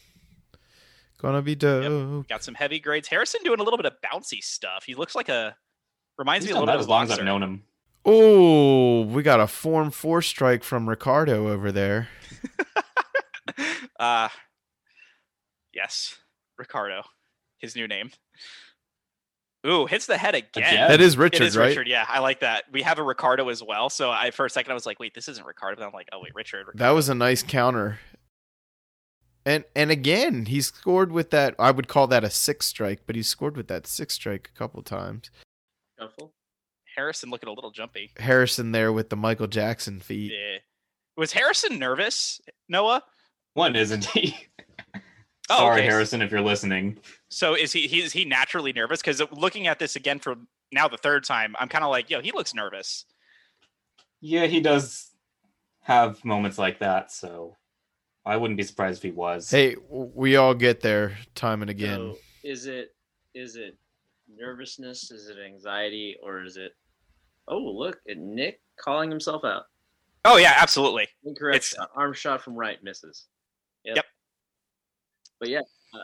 Gonna be dope. Got some heavy grades. Harrison doing a little bit of bouncy stuff. He looks like a reminds He's me a little bit as of long as. I've known him. Oh, we got a form four strike from Ricardo over there. uh yes, Ricardo, his new name. Ooh, hits the head again. Again? That is Richard, is right? Richard. Yeah, I like that. We have a Ricardo as well. So I for a second I was like, wait, this isn't Ricardo. But I'm like, oh wait, Richard. That was a nice counter. And and again, he scored with that. I would call that a six strike, but he scored with that six strike a couple times. Shuffle. Harrison looking a little jumpy. Harrison there with the Michael Jackson feet. Yeah. Was Harrison nervous, Noah? One isn't he? Oh, Sorry, okay. Harrison, if you're listening. So is he? He is he naturally nervous? Because looking at this again for now the third time, I'm kind of like, yo, he looks nervous. Yeah, he does have moments like that, so I wouldn't be surprised if he was. Hey, we all get there time and again. So is it is it nervousness? Is it anxiety? Or is it? Oh, look at Nick calling himself out. Oh yeah, absolutely. Incorrect It's- shot. Arm shot from right misses. Yep. Yep. But yeah, uh,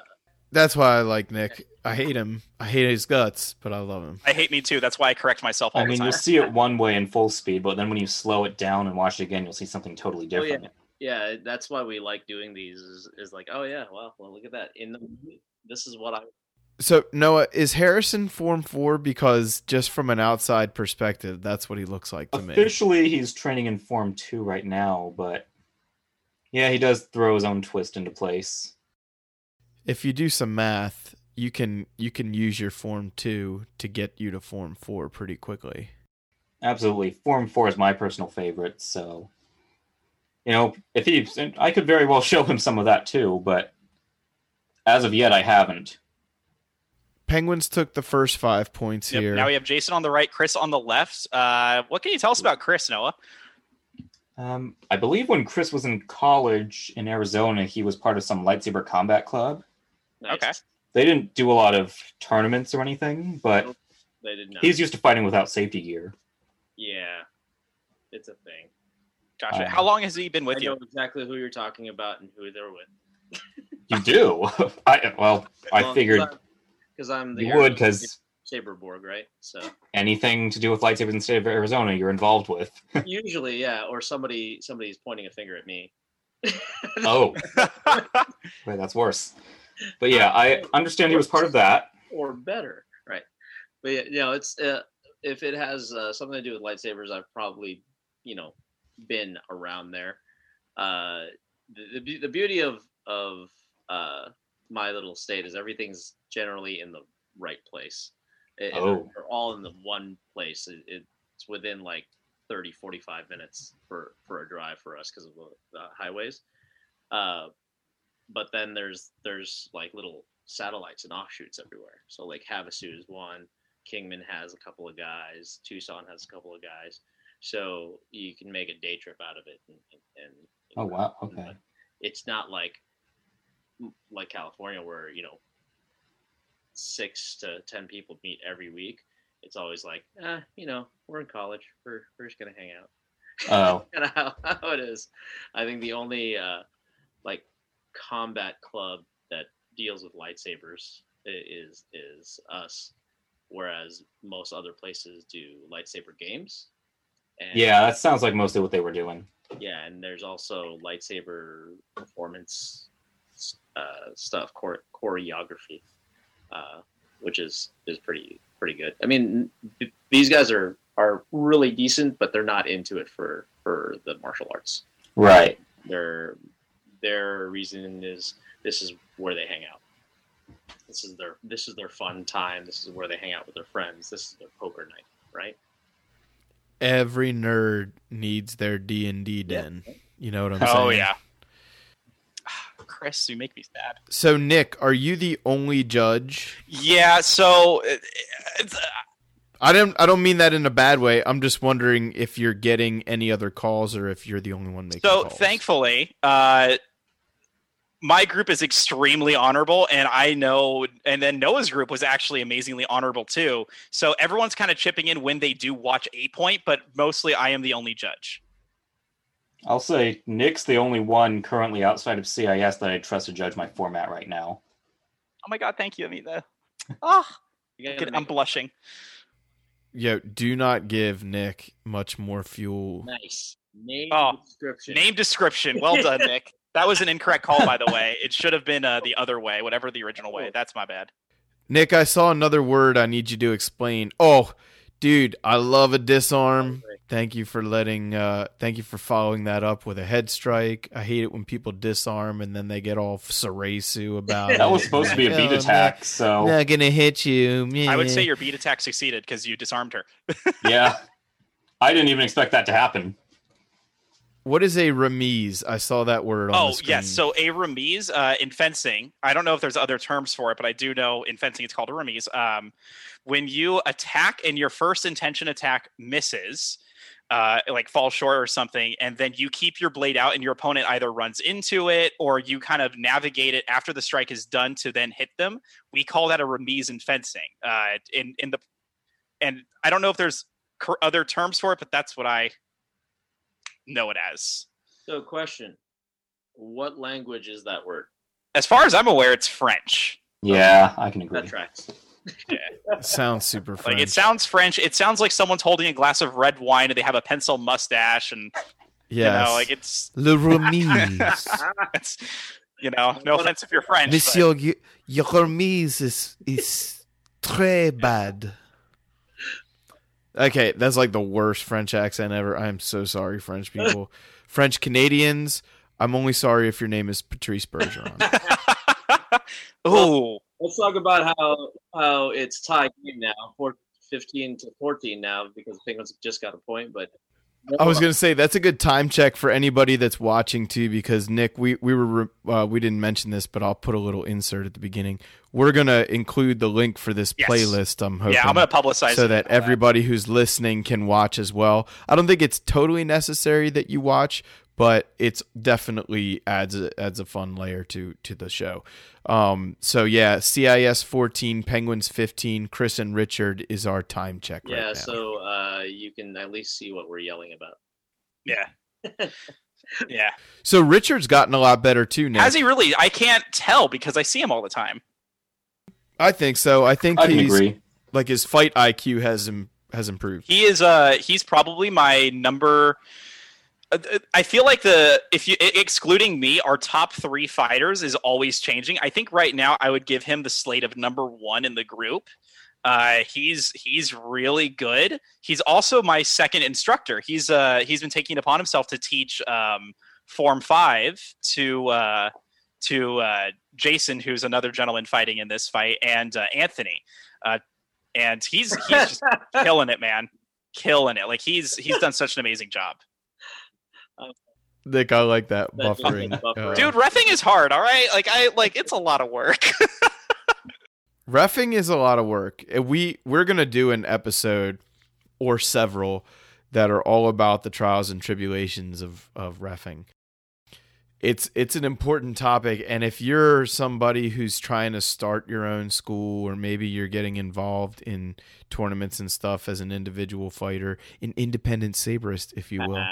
That's why I like Nick. I hate him. I hate his guts, but I love him. I hate me too. That's why I correct myself all I the mean, time. you'll see it one way in full speed, but then when you slow it down and watch it again, you'll see something totally Oh, yeah. different. yeah, that's why we like doing these. Is, is like, oh yeah, well, well, look at that. In the movie, this is what I. So Noah, is Harrison form four because just from an outside perspective, that's what he looks like to me. Officially, he's training in Form 2 right now, but yeah, he does throw his own twist into place. If you do some math, you can you can use your form two to get you to form four pretty quickly. Absolutely. Form 4 is my personal favorite, so. You know, if he. I could very well show him some of that too, but as of yet, I haven't. Penguins took the first five points Yep, here. Now we have Jason on the right, Chris on the left. Uh, what can you tell us about Chris, Noah? Um, I believe when Chris was in college in Arizona, he was part of some lightsaber combat club. Nice. Okay. They didn't do a lot of tournaments or anything, but They did not. he's used to fighting without safety gear. yeah, it's a thing. Gotcha. Um, How long has he been with I you? know exactly who you're talking about and who they're with. You do? I well, I figured because I'm the you would because Saberborg, right? So anything to do with lightsabers in the state of Arizona, you're involved with. usually, yeah, or somebody somebody's pointing a finger at me. Oh, wait, that's worse. But yeah, I understand he was part of that. or better, right? But yeah, you know, it's uh, if it has uh, something to do with lightsabers, I've probably you know been around there. Uh, the, the the beauty of of uh, my little state is everything's generally in the right place. It, oh. They're all in the one place. It, it's within like 30, 45 minutes for for a drive for us because of the, the highways. Uh, but then there's there's like little satellites and offshoots everywhere. So like Havasu is one, Kingman has a couple of guys, Tucson has a couple of guys. So you can make a day trip out of it, and, and Oh wow, okay. it's not like like California where you know six to ten people meet every week. It's always like, ah, you know, we're in college. We're we're just gonna hang out. Oh, kind of how, how it is. I think the only uh, like combat club that deals with lightsabers is is us, whereas most other places do lightsaber games. And, yeah, that sounds like mostly what they were doing. yeah, and there's also lightsaber performance uh, stuff, chore- choreography, uh, which is is pretty pretty good. I mean, th- these guys are are really decent, but they're not into it for for the martial arts. Right. Their their reason is this is where they hang out. This is their this is their fun time. This is where they hang out with their friends. This is their poker night, right? Every nerd needs their D and D Yeah. den. You know what I'm saying? Oh yeah. Chris, you make me sad. So Nick, are you the only judge? Yeah. So it- it's, I don't. I don't mean that in a bad way. I'm just wondering if you're getting any other calls or if you're the only one making so calls. thankfully, uh, my group is extremely honorable, and I know, and then Noah's group was actually amazingly honorable too. So everyone's kind of chipping in when they do watch a point, but mostly I am the only judge. I'll say Nick's the only one currently outside of CIS that I trust to judge my format right now. Oh my god, thank you, Amita. Oh, You I'm blushing. Yo, do not give Nick much more fuel. nice name Oh, description. Name description. Well done, Nick. That was an incorrect call, by the way. It should have been uh, the other way, whatever the original way. That's my bad. Nick, I saw another word I need you to explain. Oh, dude, I love a disarm. Thank you for letting uh thank you for following that up with a head strike. I hate it when people disarm and then they get all Sarasu about it. That was supposed to be a beat Oh, attack, so Not gonna hit you. I would say your beat attack succeeded because you disarmed her. yeah. I didn't even expect that to happen. What is a remise? I saw that word on Oh yes, so a remise uh, in fencing. I don't know if there's other terms for it, but I do know in fencing it's called a remise. Um, when you attack and your first intention attack misses, uh, like falls short or something, and then you keep your blade out, and your opponent either runs into it or you kind of navigate it after the strike is done to then hit them. We call that a remise in fencing. Uh, in in the and I don't know if there's other terms for it, but that's what I know it as. So, question: What language is that word? As far as I'm aware, it's French. Yeah, I can agree. That tracks. sounds super Like French. it sounds French. It sounds like someone's holding a glass of red wine and they have a pencil mustache, and yes. you know, like it's, Le remise. it's you know, no offense if you're French. Monsieur, you, your remise is is très bad. Okay, that's like the worst French accent ever. I am so sorry, French people. French Canadians, I'm only sorry if your name is Patrice Bergeron. Ooh, Let's talk about how how it's tied game now, four, 15 to 14 now because the Penguins have just got a point, but I was gonna say that's a good time check for anybody that's watching too, because Nick, we we were uh, we didn't mention this, but I'll put a little insert at the beginning. We're gonna include the link for this Yes. playlist. I'm hoping, Yeah, I'm gonna publicize it. so it that and all everybody who's listening can watch as well. I don't think it's totally necessary that you watch, but it's definitely adds a, adds a fun layer to to the show. Um, so yeah, CIS 14, Penguins 15, Chris and Richard is our time check. right Yeah, now. so uh, you can at least see what we're yelling about. Yeah. yeah. so Richard's gotten a lot better too now. Has he really? I can't tell because I see him all the time. I think so. I think I he's agree. like his fight IQ has Im- has improved. He is uh he's probably my number uh, uh, I feel like the if you excluding me, our top three fighters is always changing. I think right now I would give him the slate of number one in the group. Uh, he's he's really good. He's also my second instructor. He's uh he's been taking it upon himself to teach um Form Five to uh to uh Jason, who's another gentleman fighting in this fight, and uh, Anthony. Uh, and he's he's just killing it, man, killing it. Like he's he's done such an amazing job, Nick, I like that buffering. buffering. Uh, dude. Refing is hard, all right. Like I like it's a lot of work. refing is a lot of work. We we're gonna do an episode or several that are all about the trials and tribulations of of refing. It's it's an important topic, and if you're somebody who's trying to start your own school, or maybe you're getting involved in tournaments and stuff as an individual fighter, an independent saberist, if you will,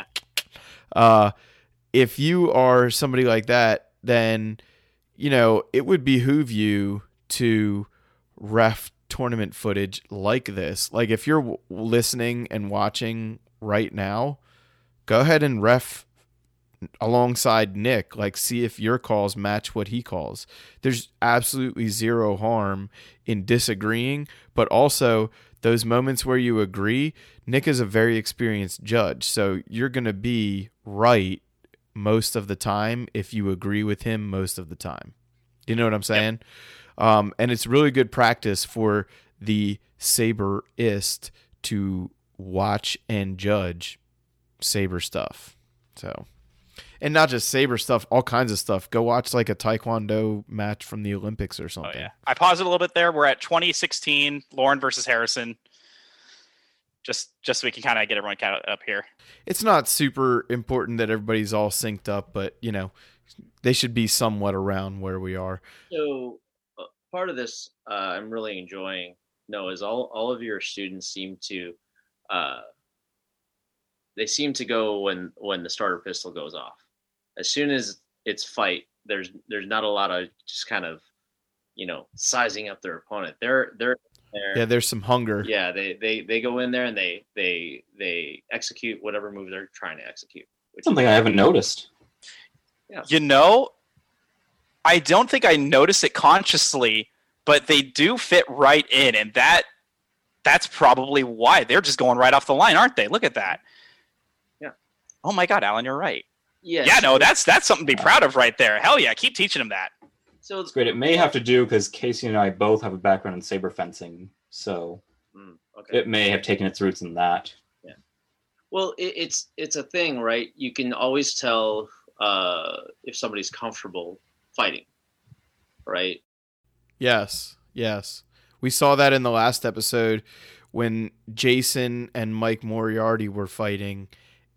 uh, if you are somebody like that, then you know it would behoove you to ref tournament footage like this. Like if you're w- listening and watching right now, go ahead and ref alongside Nick. Like see if your calls match what he calls. There's absolutely zero harm in disagreeing, but also those moments where you agree, Nick is a very experienced judge, so you're going to be right most of the time if you agree with him most of the time. You know what I'm saying? Um, and it's really good practice for the saberist to watch and judge saber stuff. So, and not just saber stuff, all kinds of stuff. Go watch like a taekwondo match from the Olympics or something. oh something. yeah, I paused it a little bit there. We're at 2016, Lauren versus Harrison. Just just so we can kind of get everyone kind of up here. It's not super important that everybody's all synced up, but you know, they should be somewhat around where we are. So part of this uh, I'm really enjoying. No, is all all of your students seem to, uh, they seem to go when when the starter pistol goes off. As soon as it's fight, there's there's not a lot of just kind of, you know, sizing up their opponent. They're they're there. Yeah, there's some hunger. yeah they, they they go in there and they they they execute whatever move they're trying to execute which Something I haven't noticed. You know, I don't think I notice it consciously, but they do fit right in, and that that's probably why they're just going right off the line, aren't they? Look at that. Yeah. Oh my God, Alan, you're right. yes. Yeah, no, that's that's something to be proud of right there. Hell yeah, keep teaching them that. so It's great. It may have to do because Casey and I both have a background in saber fencing, so Mm, okay it may have taken its roots in that. Yeah. Well, it, it's it's a thing, right? You can always tell uh, if somebody's comfortable fighting, right? Yes, yes. We saw that in the last episode when Jason and Mike Moriarty were fighting,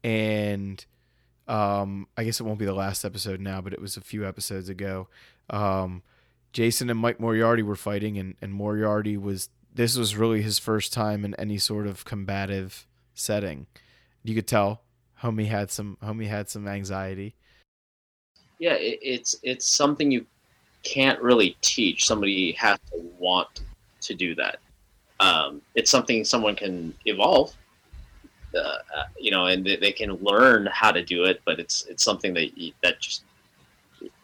and um, I guess it won't be the last episode now, but it was a few episodes ago. Um, Jason and Mike Moriarty were fighting, and, and Moriarty was this was really his first time in any sort of combative setting. You could tell homie had some homie had some anxiety. Yeah, it, it's it's something you can't really teach. Somebody has to want to do that. Um, it's something someone can evolve, uh, uh, you know, and they, they can learn how to do it. But it's it's something that you, that just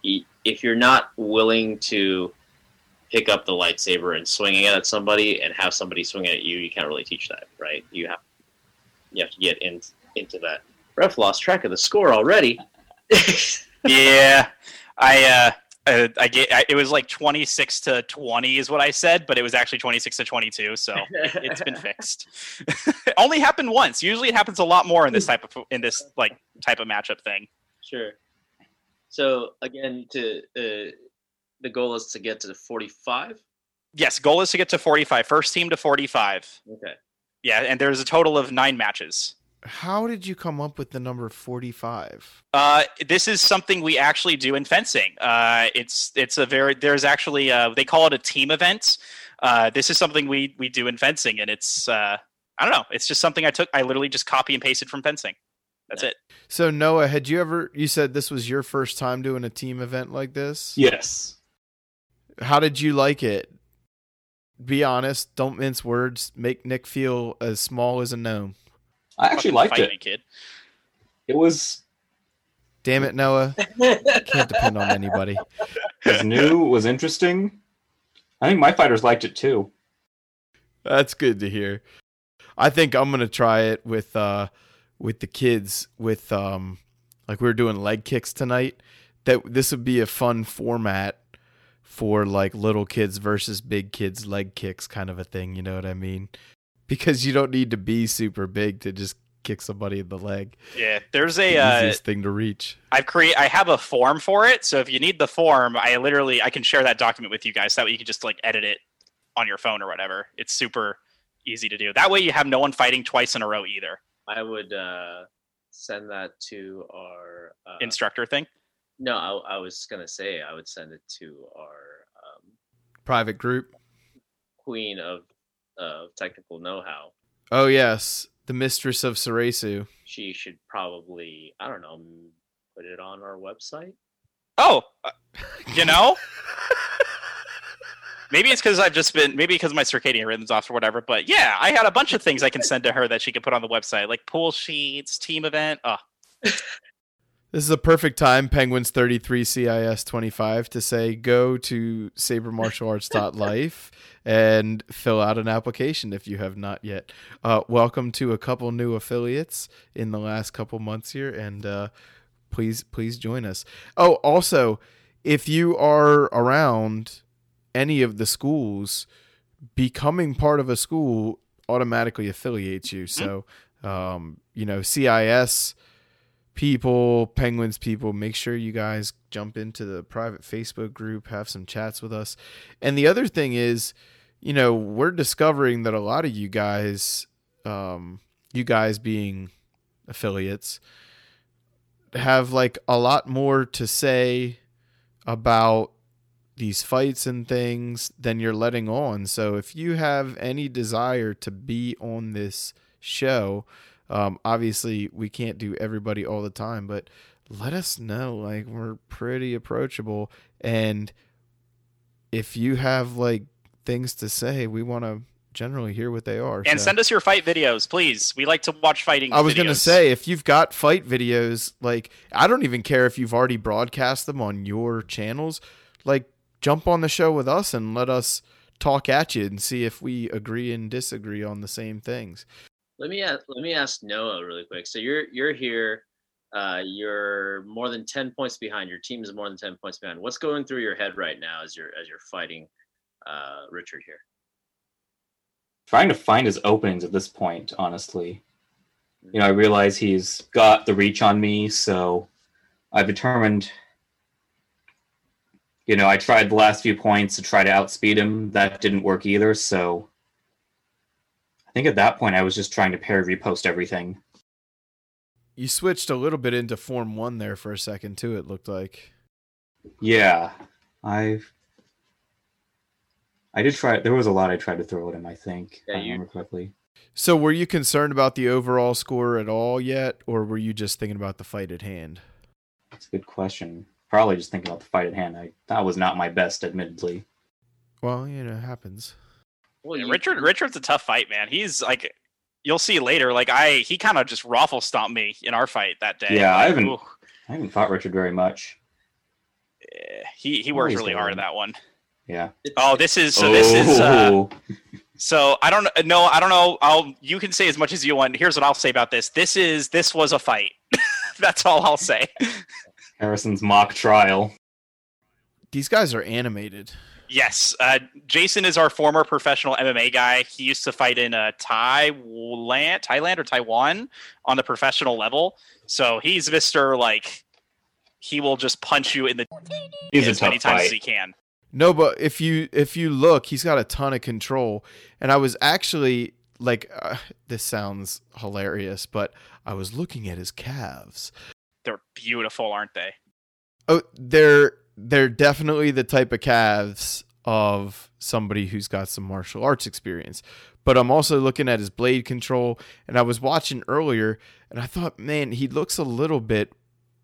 you, if you're not willing to pick up the lightsaber and swinging it at somebody and have somebody swing it at you, you can't really teach that, right? You have you have to get in, into that. Ref lost track of the score already. yeah, I uh, Uh, I get I, it was like 26 to 20 is what I said, but it was actually 26 to 22. So it's been fixed. it only happened once. Usually it happens a lot more in this type of in this like type of matchup thing. Sure. So again, to uh, the goal is to get to 45. Yes, goal is to get to 45. First team to 45. Okay. Yeah, and there's a total of nine matches. How did you come up with the number 45? Uh, this is something we actually do in fencing. Uh, it's it's a very there's actually uh, they call it a team event. Uh, this is something we we do in fencing, and it's uh, I don't know. It's just something I took. I literally just copy and pasted from fencing. That's Yeah. it. So Noah, had you ever you said this was your first time doing a team event like this? Yes. How did you like it? Be honest, don't mince words. Make Nick feel as small as a gnome. I actually liked it. me, kid. It was Damn it, Noah. Can't depend on anybody. it was new, was interesting. I think my fighters liked it too. That's good to hear. I think I'm gonna try it with uh with the kids with um like we were doing leg kicks tonight. That this would be a fun format for like little kids versus big kids leg kicks kind of a thing, you know what I mean? Because you don't need to be super big to just kick somebody in the leg. Yeah, there's The a uh, easiest thing to reach. I've create I have a form for it. So if you need the form, I literally I can share that document with you guys. That way you can just like edit it on your phone or whatever. It's super easy to do. That way you have no one fighting twice in a row either. I would uh, send that to our. Uh, Instructor thing. no, I, I was gonna say I would send it to our um, Private group. queen of of technical know-how. Oh yes. The mistress of Sarasu. She should probably I don't know, put it on our website. Oh, uh, you know. Maybe it's because I've just been, maybe because my circadian rhythm's off or whatever. But yeah, I had a bunch of things I can send to her that she could put on the website, like pool sheets, team event. Oh, This is a perfect time, Penguins 33 CIS 25, to say go to sabermartialarts.life and fill out an application if you have not yet. Uh, welcome to a couple new affiliates in the last couple months here, and uh, please, please join us. Oh, also, if you are around any of the schools, becoming part of a school automatically affiliates you. So, um, you know, CIS people, Penguins people, make sure you guys jump into the private Facebook group, have some chats with us. And the other thing is, you know, we're discovering that a lot of you guys, um, you guys being affiliates, have like a lot more to say about these fights and things than you're letting on. So if you have any desire to be on this show, um, obviously we can't do everybody all the time, but let us know. Like we're pretty approachable, and if you have like things to say, we want to generally hear what they are. and So- send us your fight videos, please. We like to watch fighting. I was going to say, if you've got fight videos, like, I don't even care if you've already broadcast them on your channels. Like, jump on the show with us and let us talk at you and see if we agree and disagree on the same things. Let me ask, let me ask Noah really quick. So you're you're here, uh, you're more than ten points behind. Your team is more than ten points behind. What's going through your head right now as you're as you're fighting uh, Richard here? Trying to find his openings at this point, honestly. You know, I realize he's got the reach on me, so I've determined. You know, I tried the last few points to try to outspeed him. That didn't work either, so I think at that point I was just trying to parry riposte everything. You switched a little bit into Form 1 there for a second, too, it looked like. Yeah, I've. I did try. There was a lot I tried to throw at him. I think, Yeah, if I you- remember correctly. So, were you concerned about the overall score at all yet, or were you just thinking about the fight at hand? That's a good question. Probably just thinking about the fight at hand. I that was not my best, admittedly. Well, you know, it happens. Well, Yeah, you- Richard Richard's a tough fight, man. He's like you'll see later. Like I he kind of just raffle stomped me in our fight that day. Yeah, I haven't- ooh, I haven't fought Richard very much. eh, he he Oh, worked really hard one. at that one. Yeah. Oh, this is so this is uh Oh. So I don't know. I don't know. I'll. You can say as much as you want. Here's what I'll say about this. This is. This was a fight. That's all I'll say. Harrison's mock trial. these guys are animated. Yes, uh, Jason is our former professional MMA guy. He used to fight in uh, Thailand, Thailand or Taiwan on the professional level. So he's Mister like he will just punch you in the He's as many tough times as he can. No, but if you if you look, he's got a ton of control, and I was actually like, uh, this sounds hilarious, but I was looking at his calves. They're beautiful, aren't they? Oh, they're they're definitely the type of calves of somebody who's got some martial arts experience. But I'm also looking at his blade control, and I was watching earlier, and I thought, man, he looks a little bit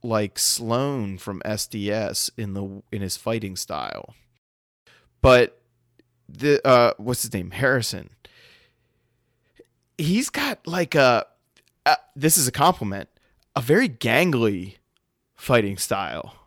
like Sloan from SDS in the in his fighting style. But the uh, what's his name, Harrison? He's got like a. Uh, this is a compliment. A very gangly fighting style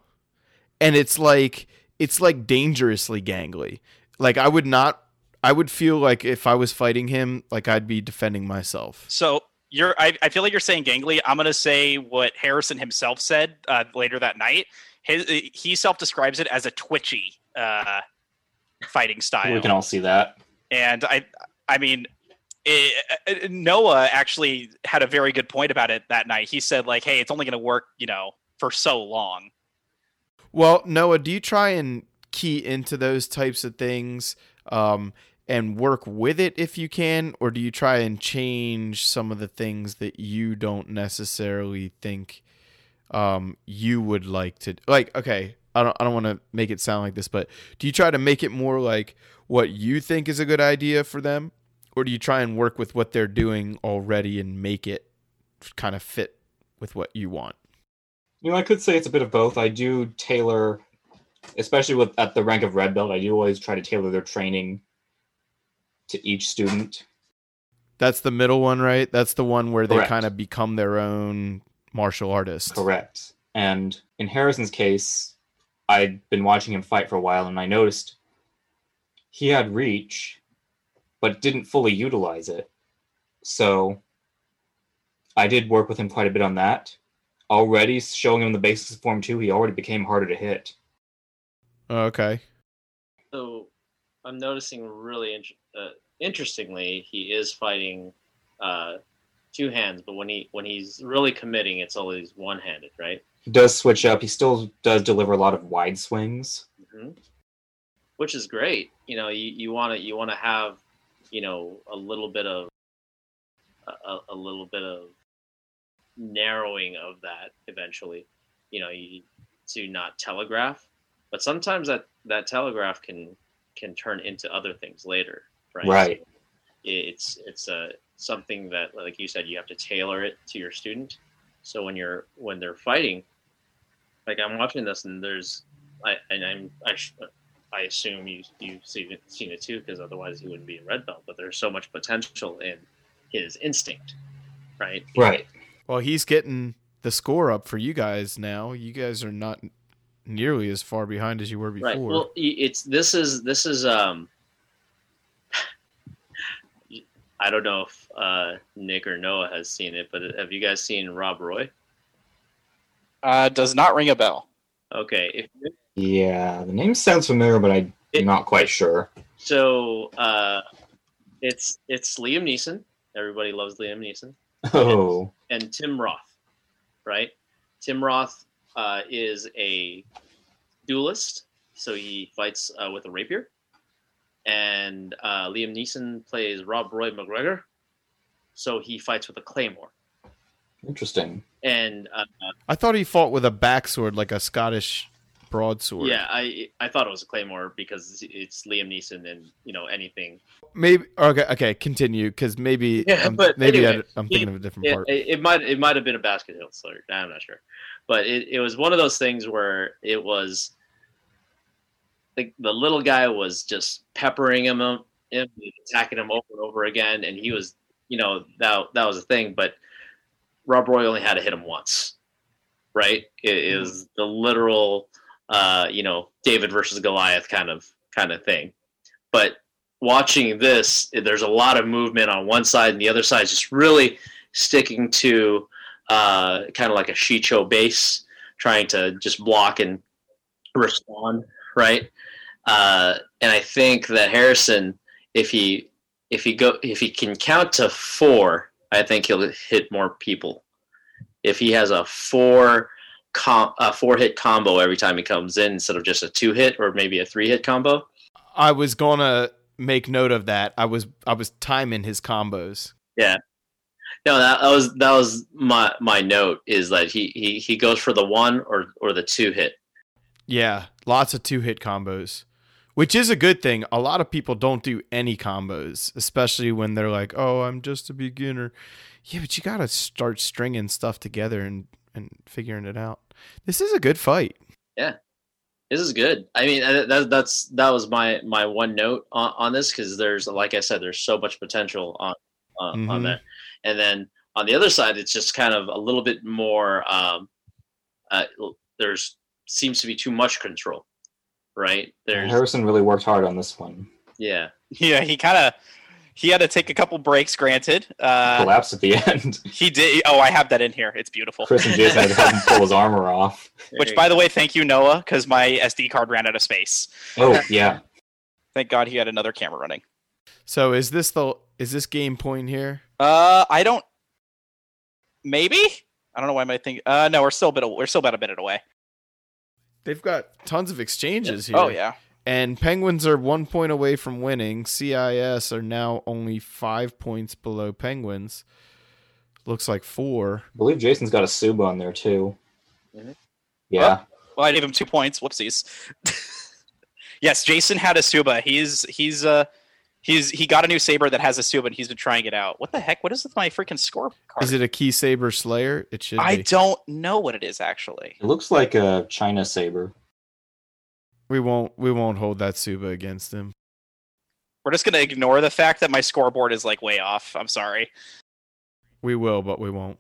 and it's like it's like dangerously gangly. Like I would not I would feel like if I was fighting him, like I'd be defending myself. So you're, I, I feel like you're saying gangly. I'm gonna say what Harrison himself said uh, later that night. His, he self describes it as a twitchy uh, fighting style. We can all see that. and I, I mean, it, Noah actually had a very good point about it that night. He said like, "Hey, it's only gonna work, you know, for so long." Well, Noah, do you try and key into those types of things um, and work with it if you can, or do you try and change some of the things that you don't necessarily think um, you would like to like? Okay, I don't I don't want to make it sound like this, but do you try to make it more like what you think is a good idea for them, or do you try and work with what they're doing already and make it kind of fit with what you want? You know, I could say it's a bit of both. I do tailor, especially with at the rank of red belt. I do always try to tailor their training to each student. That's the middle one, right? That's the one where they kind of become their own martial artist. Correct. And in Harrison's case, I'd been watching him fight for a while, and I noticed he had reach, but didn't fully utilize it. So I did work with him quite a bit on that. Already showing him the basis of Form 2, he already became harder to hit. Oh, okay. So I'm noticing really int- uh, interestingly, he is fighting uh, two hands, but when he when he's really committing, it's always one handed, right? He does switch up. He still does deliver a lot of wide swings. hmm Which is great. You know, you you want to you want to have you know a little bit of a- a, a little bit of narrowing of that eventually. You know, you, to not telegraph, but sometimes that that telegraph can can turn into other things later, right? Right. So it's it's a something that, like you said, you have to tailor it to your student. So when you're when they're fighting, like I'm watching this and there's I and I'm I, sh- I assume you you've seen it, seen it too because otherwise he wouldn't be a red belt. But there's so much potential in his instinct, right? Right. Well, he's getting the score up for you guys now. You guys are not nearly as far behind as you were before. Right. Well, it's this is this is um. I don't know if uh, Nick or Noah has seen it, but have you guys seen Rob Roy? Uh, does not ring a bell. Okay, if Yeah, the name sounds familiar, but I'm It- not quite sure. so, uh, it's it's Liam Neeson. Everybody loves Liam Neeson. Oh, and Tim Roth, right? Tim Roth uh, is a duelist, so he fights uh, with a rapier. And uh, Liam Neeson plays Rob Roy MacGregor, so he fights with a claymore. interesting. And uh, I thought he fought with a backsword, like a Scottish broadsword. yeah, I I thought it was a claymore because it's Liam Neeson, and you know anything. Maybe okay. Okay, continue because maybe Yeah, I'm, but maybe anyway, I, am thinking of a different It, part. it, it might it might have been a basket hilt sword. I'm not sure, but it, it was one of those things where it was like the little guy was just peppering him, um, him attacking him over and over again, and he was you know that that was a thing. But Rob Roy only had to hit him once, right? It is mm-hmm. the literal uh, you know David versus Goliath kind of kind of thing. But watching this, there's a lot of movement on one side, and the other side is just really sticking to uh, kind of like a Shii-Cho base, trying to just block and respond, right? Uh, and I think that Harrison, if he if he go if he can count to four, I think he'll hit more people. If he has a four com- a four hit combo every time he comes in instead of just a two hit or maybe a three hit combo. I was gonna make note of that. I was I was timing his combos. Yeah. No, that, that was that was my my note is that he, he he goes for the one or or the two hit. Yeah, lots of two hit combos, which is a good thing. A lot of people don't do any combos, especially when they're like, "Oh, I'm just a beginner." Yeah, but you got to start stringing stuff together and and figuring it out. This is a good fight. Yeah, this is good. I mean, uh, that, that's that was my my one note on, on this because there's like I said, there's so much potential on uh, Mhm. on that, and then on the other side, it's just kind of a little bit more. Um, uh, there's seems to be too much control, right? There's Harrison really worked hard on this one. yeah, Yeah, he kind of he had to take a couple breaks. Granted, uh, Collapsed at the end. he did. Oh, I have that in here. It's beautiful. Chris and Jason had to help him pull his armor off. Which, by the way, thank you, Noah, because my SD card ran out of space. Oh yeah, Thank God he had another camera running. So is this the is this game point here? Uh, I don't. Maybe I don't know why am I thinking. Uh, no, we're still a bit. We're still about a minute away. They've got tons of exchanges here. Oh yeah. And Penguins are one point away from winning. CIS are now only five points below Penguins. Looks like four. I believe Jason's got a Suba on there too. Mhm. Yeah, Well, I gave him two points. Whoopsies. yes, Jason had a Suba. He's he's uh he's he got a new saber that has a Suba, and he's been trying it out. What the heck? What is with my freaking score card? Is it a Ki Saber Slayer? It should I be. don't know what it is actually. it looks like a China saber. We won't we won't hold that Suba against him. We're just gonna ignore the fact that my scoreboard is like way off. I'm sorry. We will, but we won't.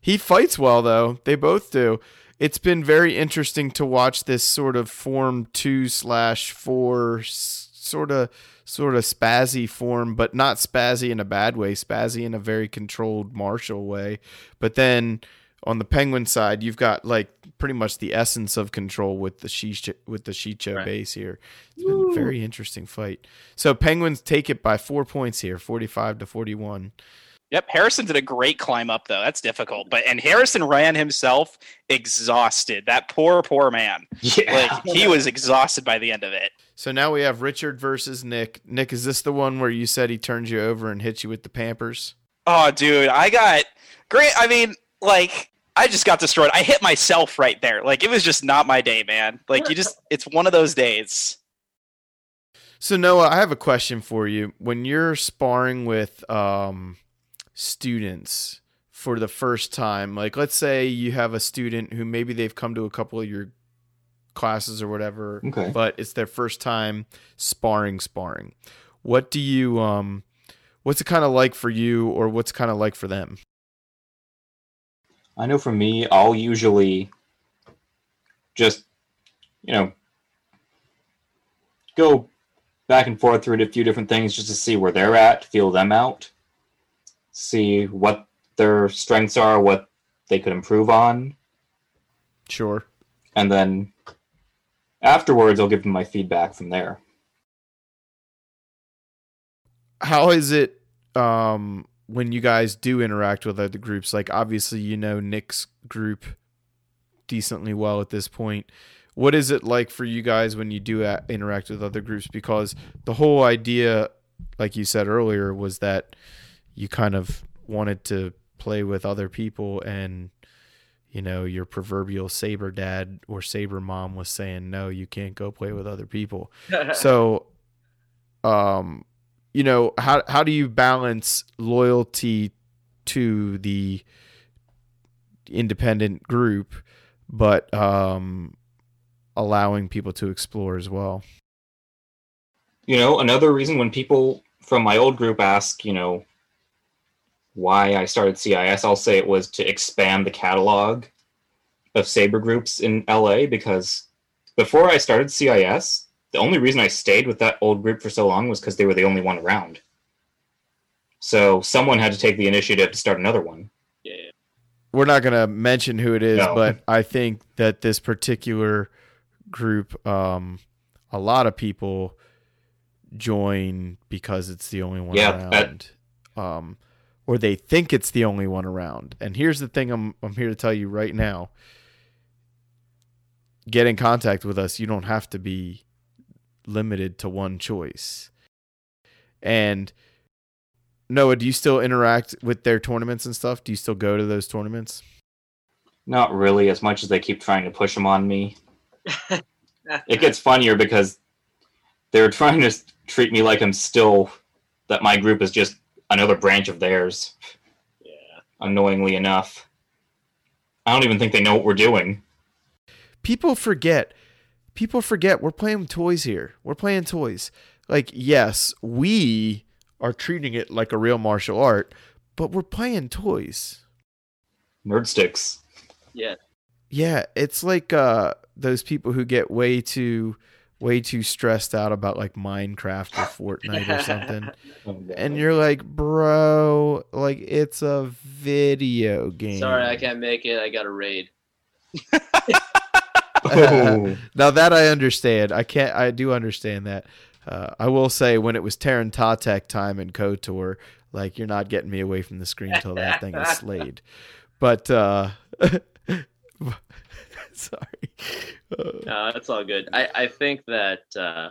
He fights well though. They both do. It's been very interesting to watch this sort of form two slash four sort of sort of spazzy form, but not spazzy in a bad way. Spazzy in a very controlled martial way. But then on the penguin side, you've got like pretty much the essence of control with the Shii-Cho, with the Shii-Cho Right. base here. It's been a very interesting fight. So penguins take it by four points here, forty five to forty one. Yep, Harrison did a great climb up though. That's difficult, but and Harrison ran himself exhausted. That poor poor man. Yeah, Like he was exhausted by the end of it. So now we have Richard versus Nick. Nick, is this the one where you said he turns you over and hits you with the Pampers? Oh, dude, I got great. I mean, like, I just got destroyed. I hit myself right there. Like, it was just not my day, man. Like, you just, it's one of those days. So Noah, I have a question for you. When you're sparring with um, students for the first time, like let's say you have a student who maybe they've come to a couple of your classes or whatever, Okay. but it's their first time sparring sparring. What do you um what's it kind of like for you or what's kind of like for them? I know for me, I'll usually just, you know, go back and forth through a few different things just to see where they're at, feel them out, see what their strengths are, what they could improve on, Sure. and then afterwards, I'll give them my feedback from there. how is it um when you guys do interact with other groups like obviously you know nick's group decently well at this point. What is it like for you guys when you do a- interact with other groups? Because the whole idea like you said earlier was that you kind of wanted to play with other people and you know your proverbial saber dad or saber mom was saying no you can't go play with other people. So um you know how how do you balance loyalty to the independent group but um allowing people to explore as well? You know, another reason when people from my old group ask, you know, why I started CIS, I'll say it was to expand the catalog of Saber groups in LA because before I started CIS, the only reason I stayed with that old group for so long was because they were the only one around. So someone had to take the initiative to start another one. yeah, we're not going to mention who it is No. but i think that this particular group, um, a lot of people join because it's the only one Yeah, that- around. Um, or they think it's the only one around. And here's the thing I'm I'm here to tell you right now. Get in contact with us. You don't have to be limited to one choice. And Noah, do you still interact with their tournaments and stuff? Do you still go to those tournaments? Not really, as much as they keep trying to push them on me. It gets funnier because they're trying to treat me like I'm still that my group is just another branch of theirs. yeah. Annoyingly enough, I don't even think they know what we're doing. people forget people forget we're playing toys here we're playing toys like yes we are treating it like a real martial art but we're playing toys Nerd sticks. Yeah. yeah it's like uh those people who get way too way too stressed out about like minecraft or fortnite or something and you're like bro like it's a video game Sorry, I can't make it. I got a raid. Oh, Now that I understand, I can't. I do understand that. Uh, I will say when it was Terentatek time in KOTOR, like you're not getting me away from the screen until that thing is slayed. But uh, sorry. Uh, No, that's all good. I, I think that uh,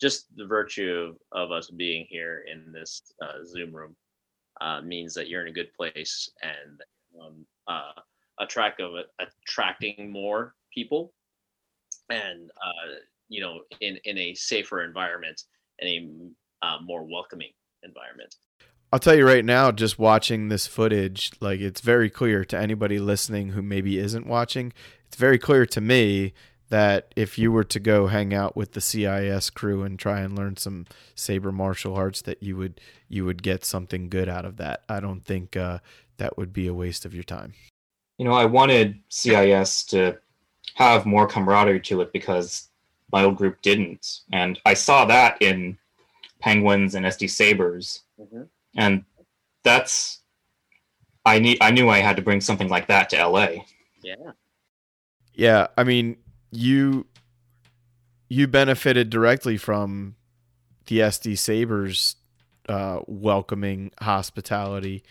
just the virtue of, of us being here in this uh, Zoom room uh, means that you're in a good place and um, uh, attract of attracting more people and uh, you know in in a safer environment and a uh, more welcoming environment. I'll tell you right now, just watching this footage, like it's very clear to anybody listening who maybe isn't watching. It's very clear to me that if you were to go hang out with the CIS crew and try and learn some saber martial arts, that you would you would get something good out of that. I don't think uh, that would be a waste of your time. you know, I wanted CIS to have more camaraderie to it because my old group didn't, and I saw that in Penguins and SD Sabers, Mhm. and that's I need. I knew I had to bring something like that to LA. Yeah. Yeah, I mean, you you benefited directly from the SD Sabers uh, welcoming hospitality.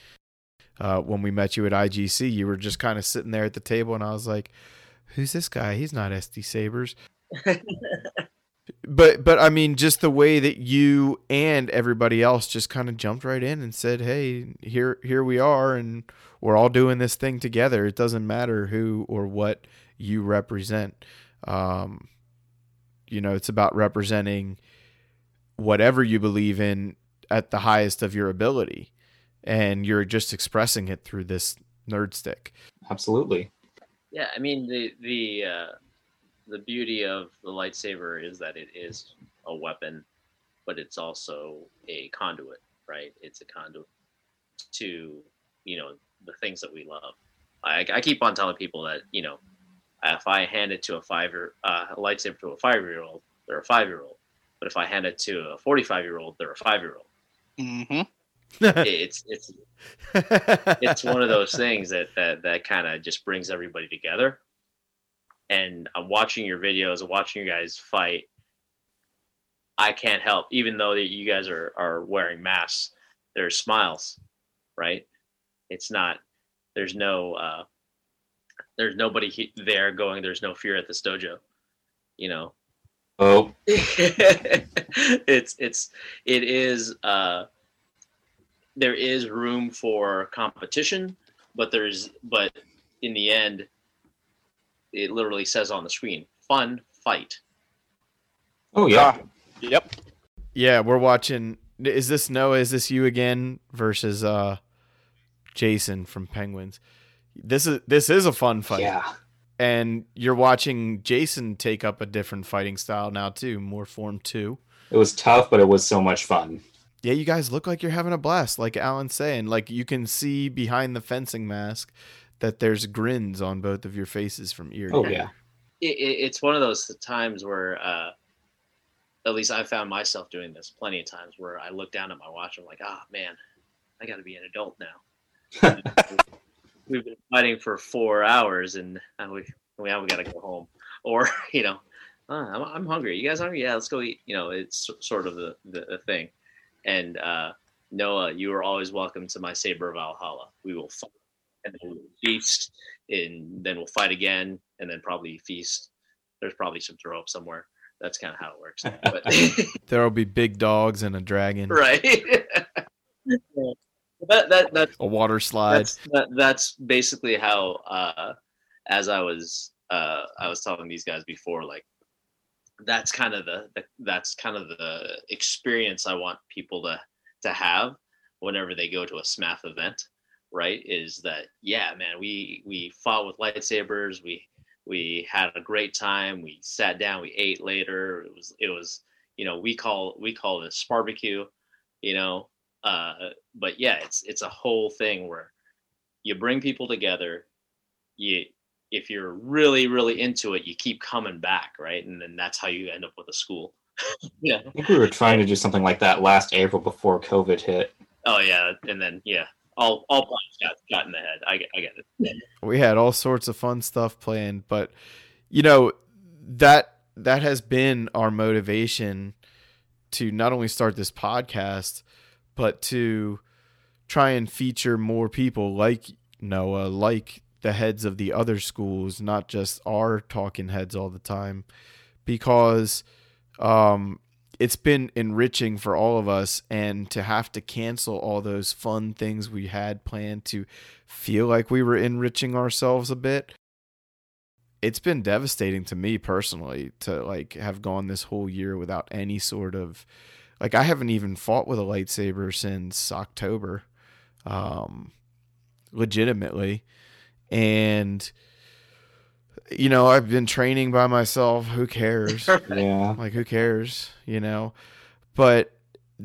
Uh, when we met you at IGC, you were just kind of sitting there at the table, and I was like, "Who's this guy? He's not SD Sabers." But but I mean, just the way that you and everybody else just kind of jumped right in and said, "Hey, here here we are, and we're all doing this thing together. It doesn't matter who or what you represent. Um, you know, it's about representing whatever you believe in at the highest of your ability, and you're just expressing it through this nerd stick. Absolutely. Yeah, I mean the the uh, the beauty of the lightsaber is that it is a weapon, but it's also a conduit, right? It's a conduit to you know the things that we love. I, I keep on telling people that you know if I hand it to a five year uh, a lightsaber to a five year old, they're a five year old. But if I hand it to a forty five year old, they're a five year old. hmm It's it's it's one of those things that that that kind of just brings everybody together. And I'm watching your videos, I'm watching you guys fight. I can't help, even though that you guys are are wearing masks. There's smiles, right? It's not. There's no. uh There's nobody he- there going. There's no fear at this dojo. You know, Oh, it's it's it is uh there is room for competition but there's but in the end it literally says on the screen fun fight oh yeah. Yep. Yeah, we're watching. Is this Noah? Is this you again versus uh, Jason from Penguins? This is this is a fun fight, Yeah. and you're watching Jason take up a different fighting style now too, more form two. It was tough, but it was so much fun. Yeah, you guys look like you're having a blast, like Alan's saying. Like you can see behind the fencing mask that there's grins on both of your faces from ear to Oh ear. yeah. it, it, it's one of those times where uh at least i found myself doing this plenty of times where i look down at my watch i'm like ah man i gotta be an adult now we've been fighting for four hours and uh, we we have got to go home or you know huh, I'm, I'm hungry. You guys hungry? Yeah, let's go eat. You know, it's sort of the, the, the thing. And uh, Noah, you are always welcome to my Saber of Valhalla. We will fight and then we'll feast, and then we'll fight again, and then probably feast. There's probably some throw up somewhere. That's kind of how it works. But There'll be big dogs and a dragon, right. that, that, that, a water slide. that's that, that's basically how uh as i was uh i was telling these guys before like that's kind of the, the that's kind of the experience i want people to to have whenever they go to a smaf event right is that yeah man we we fought with lightsabers we we had a great time we sat down we ate later it was it was you know we call we call this barbecue you know uh but yeah it's it's a whole thing where you bring people together you if you're really really into it you keep coming back right? And then that's how you end up with a school. Yeah. I think we were trying to do something like that last April before COVID hit. oh yeah. And then yeah. All all plans got got in the head. I get i get it. We had all sorts of fun stuff planned but you know that that has been our motivation to not only start this podcast but to try and feature more people like Noah like the heads of the other schools not just our talking heads all the time because um it's been enriching for all of us and to have to cancel all those fun things we had planned to feel like we were enriching ourselves a bit it's been devastating to me personally to like have gone this whole year without any sort of like I haven't even fought with a lightsaber since October um legitimately and you know I've been training by myself. Who cares? Yeah. like who cares you know? But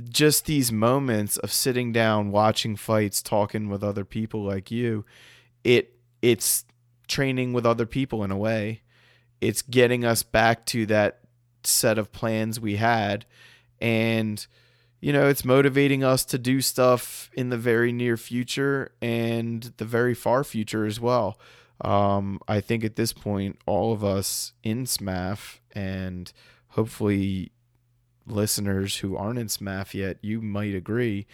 just these moments of sitting down watching fights talking with other people like you it it's training with other people in a way. It's getting us back to that set of plans we had. And you know it's motivating us to do stuff in the very near future and the very far future as well um, I think at this point, all of us in SMAF and hopefully listeners who aren't in SMAF yet, you might agree.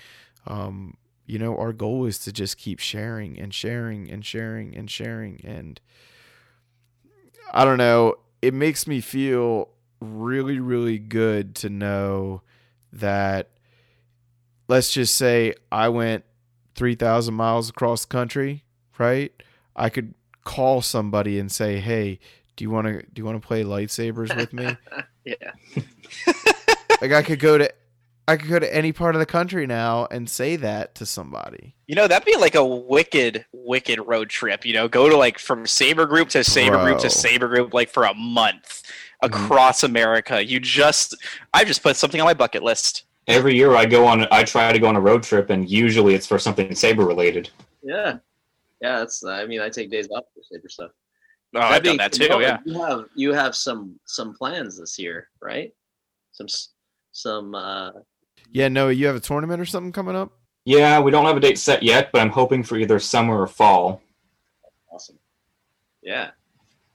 Um, you know, our goal is to just keep sharing and sharing and sharing and sharing. And I don't know, it makes me feel really, really good to know that, let's just say I went 3,000 miles across the country, right? I could call somebody and say, "Hey, do you want to do you want to play lightsabers with me?" yeah like I could go to I could go to any part of the country now and say that to somebody. You know, that'd be like a wicked, wicked road trip. You know, go to like from Saber Group to Saber Group to Saber Group, like for a month Mhm. across America. You just, I just put something on my bucket list. Every year I go on, I try to go on a road trip, and usually it's for something saber related. yeah yeah that's i mean i take days off for saber stuff Oh, I've done that too. Noah, Yeah. you have you have some some plans this year right some some uh Yeah, no, you have a tournament or something coming up? Yeah, we don't have a date set yet, but I'm hoping for either summer or fall. awesome yeah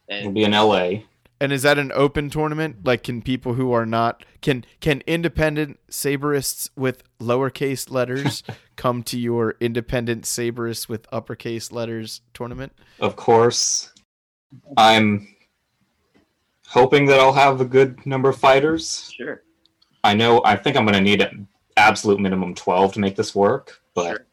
It'll be in LA. And is that an open tournament? Like can people who are not can can independent saberists with lowercase letters come to your independent saberists with uppercase letters tournament? Of course, I'm hoping that I'll have a good number of fighters. sure I know, I think I'm going to need an absolute minimum 12 to make this work, but Sure.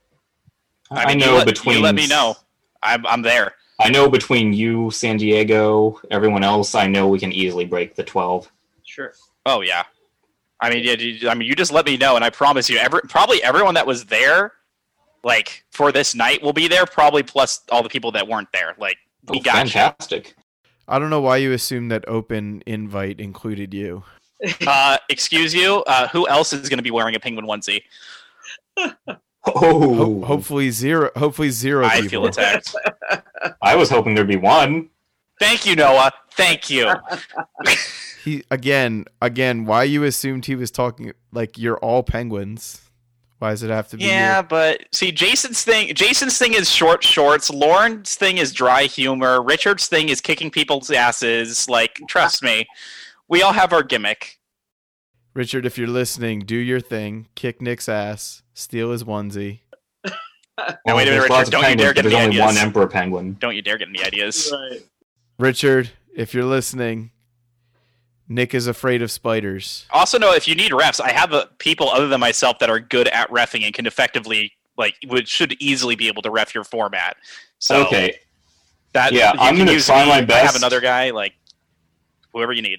I, I mean, know you let, between you let me know. I'm, I'm there. I know between you, San Diego, everyone else, I know we can easily break the 12. sure Oh yeah. I mean, yeah. you- I mean, you just let me know, and I promise you, every probably everyone that was there, like for this night, will be there. Probably plus all the people that weren't there. Like we Oh, got you. fantastic. I don't know why you assume that open invite included you. Uh, excuse you. Uh, who else is going to be wearing a penguin onesie? Oh, Ho- hopefully zero hopefully zero I people. feel attacked. I was hoping there'd be one. Thank you, Noah. Thank you. He again, again, why you assumed he was talking like you're all penguins? Why does it have to be? Yeah, you? but see, Jason's thing. Jason's thing is short shorts. Lauren's thing is dry humor. Richard's thing is kicking people's asses. Like, trust me, we all have our gimmick. Richard, if you're listening, do your thing. Kick Nick's ass. Steal his onesie. Now, wait a minute, there's Richard, don't you dare penguins, get but There's any only ideas. one emperor penguin. Don't you dare get any ideas. Right. Richard, if you're listening, Nick is afraid of spiders. Also, know if you need refs, I have uh people other than myself that are good at refing and can effectively, like, would should easily be able to ref your format. So okay, that Yeah, you I'm gonna use try me. my best. I have another guy, like whoever you need.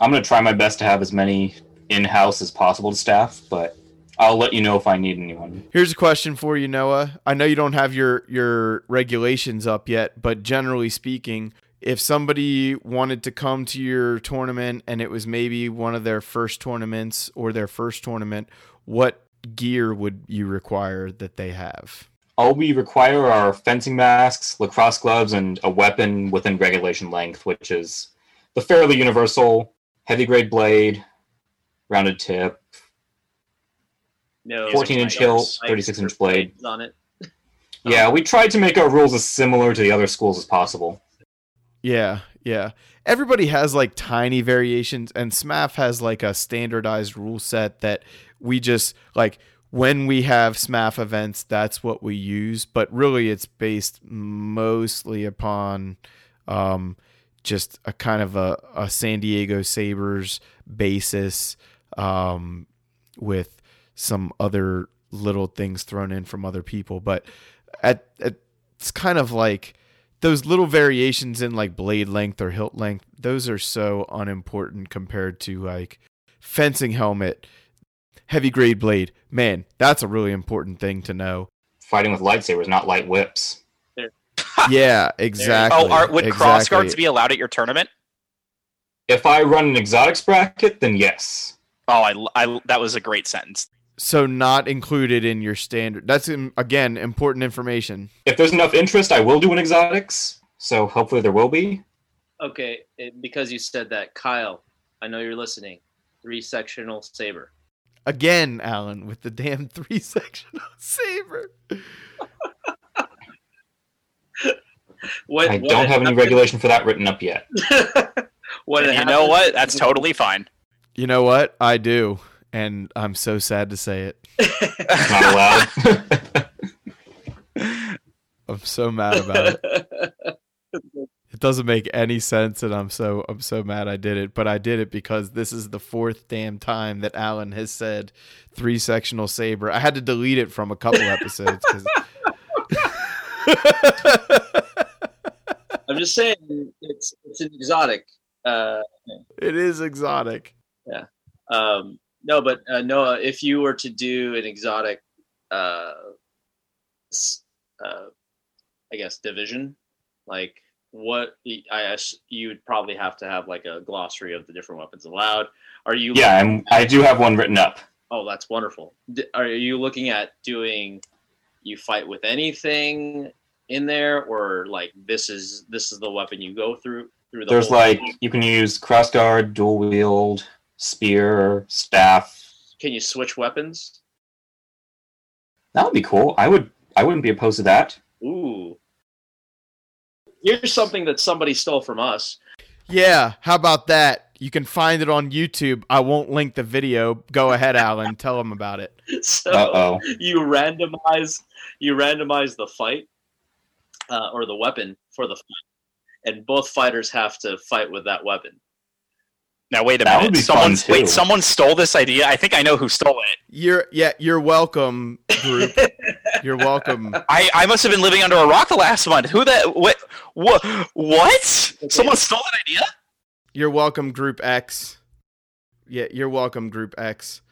I'm gonna try my best to have as many in-house as possible to staff, but I'll let you know if I need anyone. Here's a question for you, Noah. I know you don't have your your regulations up yet, but generally speaking, if somebody wanted to come to your tournament and it was maybe one of their first tournaments or their first tournament, what gear would you require that they have? All we require are fencing masks, lacrosse gloves, and a weapon within regulation length, which is the fairly universal heavy grade blade, rounded tip, No. 14 inch Like, hilt, 36 inch blade. on it. Yeah, we tried to make our rules as similar to the other schools as possible. Yeah, yeah. Everybody has like tiny variations, and SMAF has like a standardized rule set that we just like when we have SMAF events, that's what we use. But really, it's based mostly upon um, just a kind of a, a San Diego Sabers basis um, with some other little things thrown in from other people. But at, at it's kind of like those little variations in like blade length or hilt length, those are so unimportant compared to like fencing helmet, heavy grade blade. Man, that's a really important thing to know. Fighting with lightsabers, not light whips. Yeah, exactly. Oh, are, would cross guards be allowed at your tournament? If I run an exotics bracket, then yes. Oh, I, I that was a great sentence. So not included in your standard? That's again important information. If there's enough interest, I will do an exotics. So hopefully there will be. Okay, it, because you said that, Kyle, I know you're listening. Three sectional saber. Again, Alan, with the damn three sectional saber. What, I what don't have any regulation for that written up yet. what you happened- know what? That's totally fine. You know what? I do, and I'm so sad to say it. It's not allowed. I'm so mad about it. It doesn't make any sense, and I'm so I'm so mad I did it. But I did it because this is the fourth damn time that Alan has said three sectional saber. I had to delete it from a couple episodes. 'cause- I'm just saying, it's it's an exotic. Uh, it is exotic. Yeah. Um, no, but uh, Noah, if you were to do an exotic, uh, uh, I guess division, like what I you would probably have to have like a glossary of the different weapons allowed. Are you? yeah, I'm, I do have one written up. Oh, that's wonderful. D- Are you looking at doing? You fight with anything in there, or like this is this is the weapon you go through through the. There's like thing? you can use cross guard, dual wield, spear, staff. Can you switch weapons? That would be cool. I would I wouldn't be opposed to that. Ooh. Here's something that somebody stole from us. Yeah, how about that? You can find it on YouTube. I won't link the video. Go ahead, Alan. Tell them about it. So Uh oh. you randomize you randomize the fight uh, or the weapon for the fight, and both fighters have to fight with that weapon. Now wait a That minute. be fun, Someone's wait. Someone stole this idea. I think I know who stole it. You're yeah, you're welcome, group. You're welcome. I, I must have been living under a rock the last month. Who that? What? What? What? Someone stole that idea? You're welcome, Group X. Yeah, you're welcome, Group X.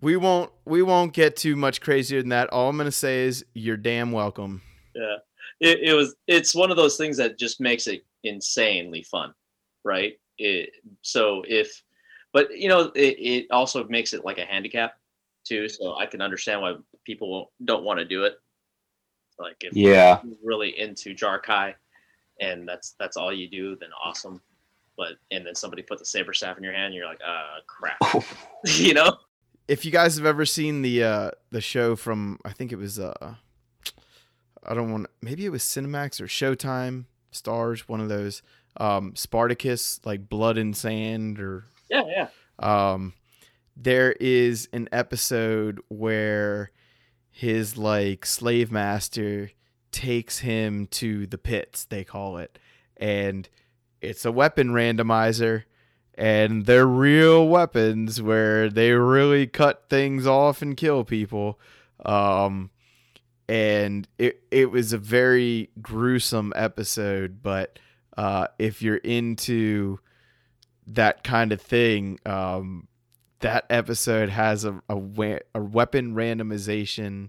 We won't we won't get too much crazier than that. All I'm gonna say is you're damn welcome. Yeah, it, it was. It's one of those things that just makes it insanely fun, right? It, so if, but you know, it, it also makes it like a handicap too. So I can understand why people don't want to do it. Like if Yeah. you're really into Jar'Kai, and that's that's all you do, then awesome. But and then somebody put the saber staff in your hand, and you're like, uh, crap, you know? If you guys have ever seen the uh the show from I think it was uh I don't want maybe it was Cinemax or Showtime Starz, one of those um Spartacus like Blood and Sand or Yeah, yeah. Um, there is an episode where his like slave master takes him to the pits, they call it, and it's a weapon randomizer. And they're real weapons where they really cut things off and kill people. Um, and it it was a very gruesome episode, but uh, if you're into that kind of thing, um, that episode has a, a, we- a weapon randomization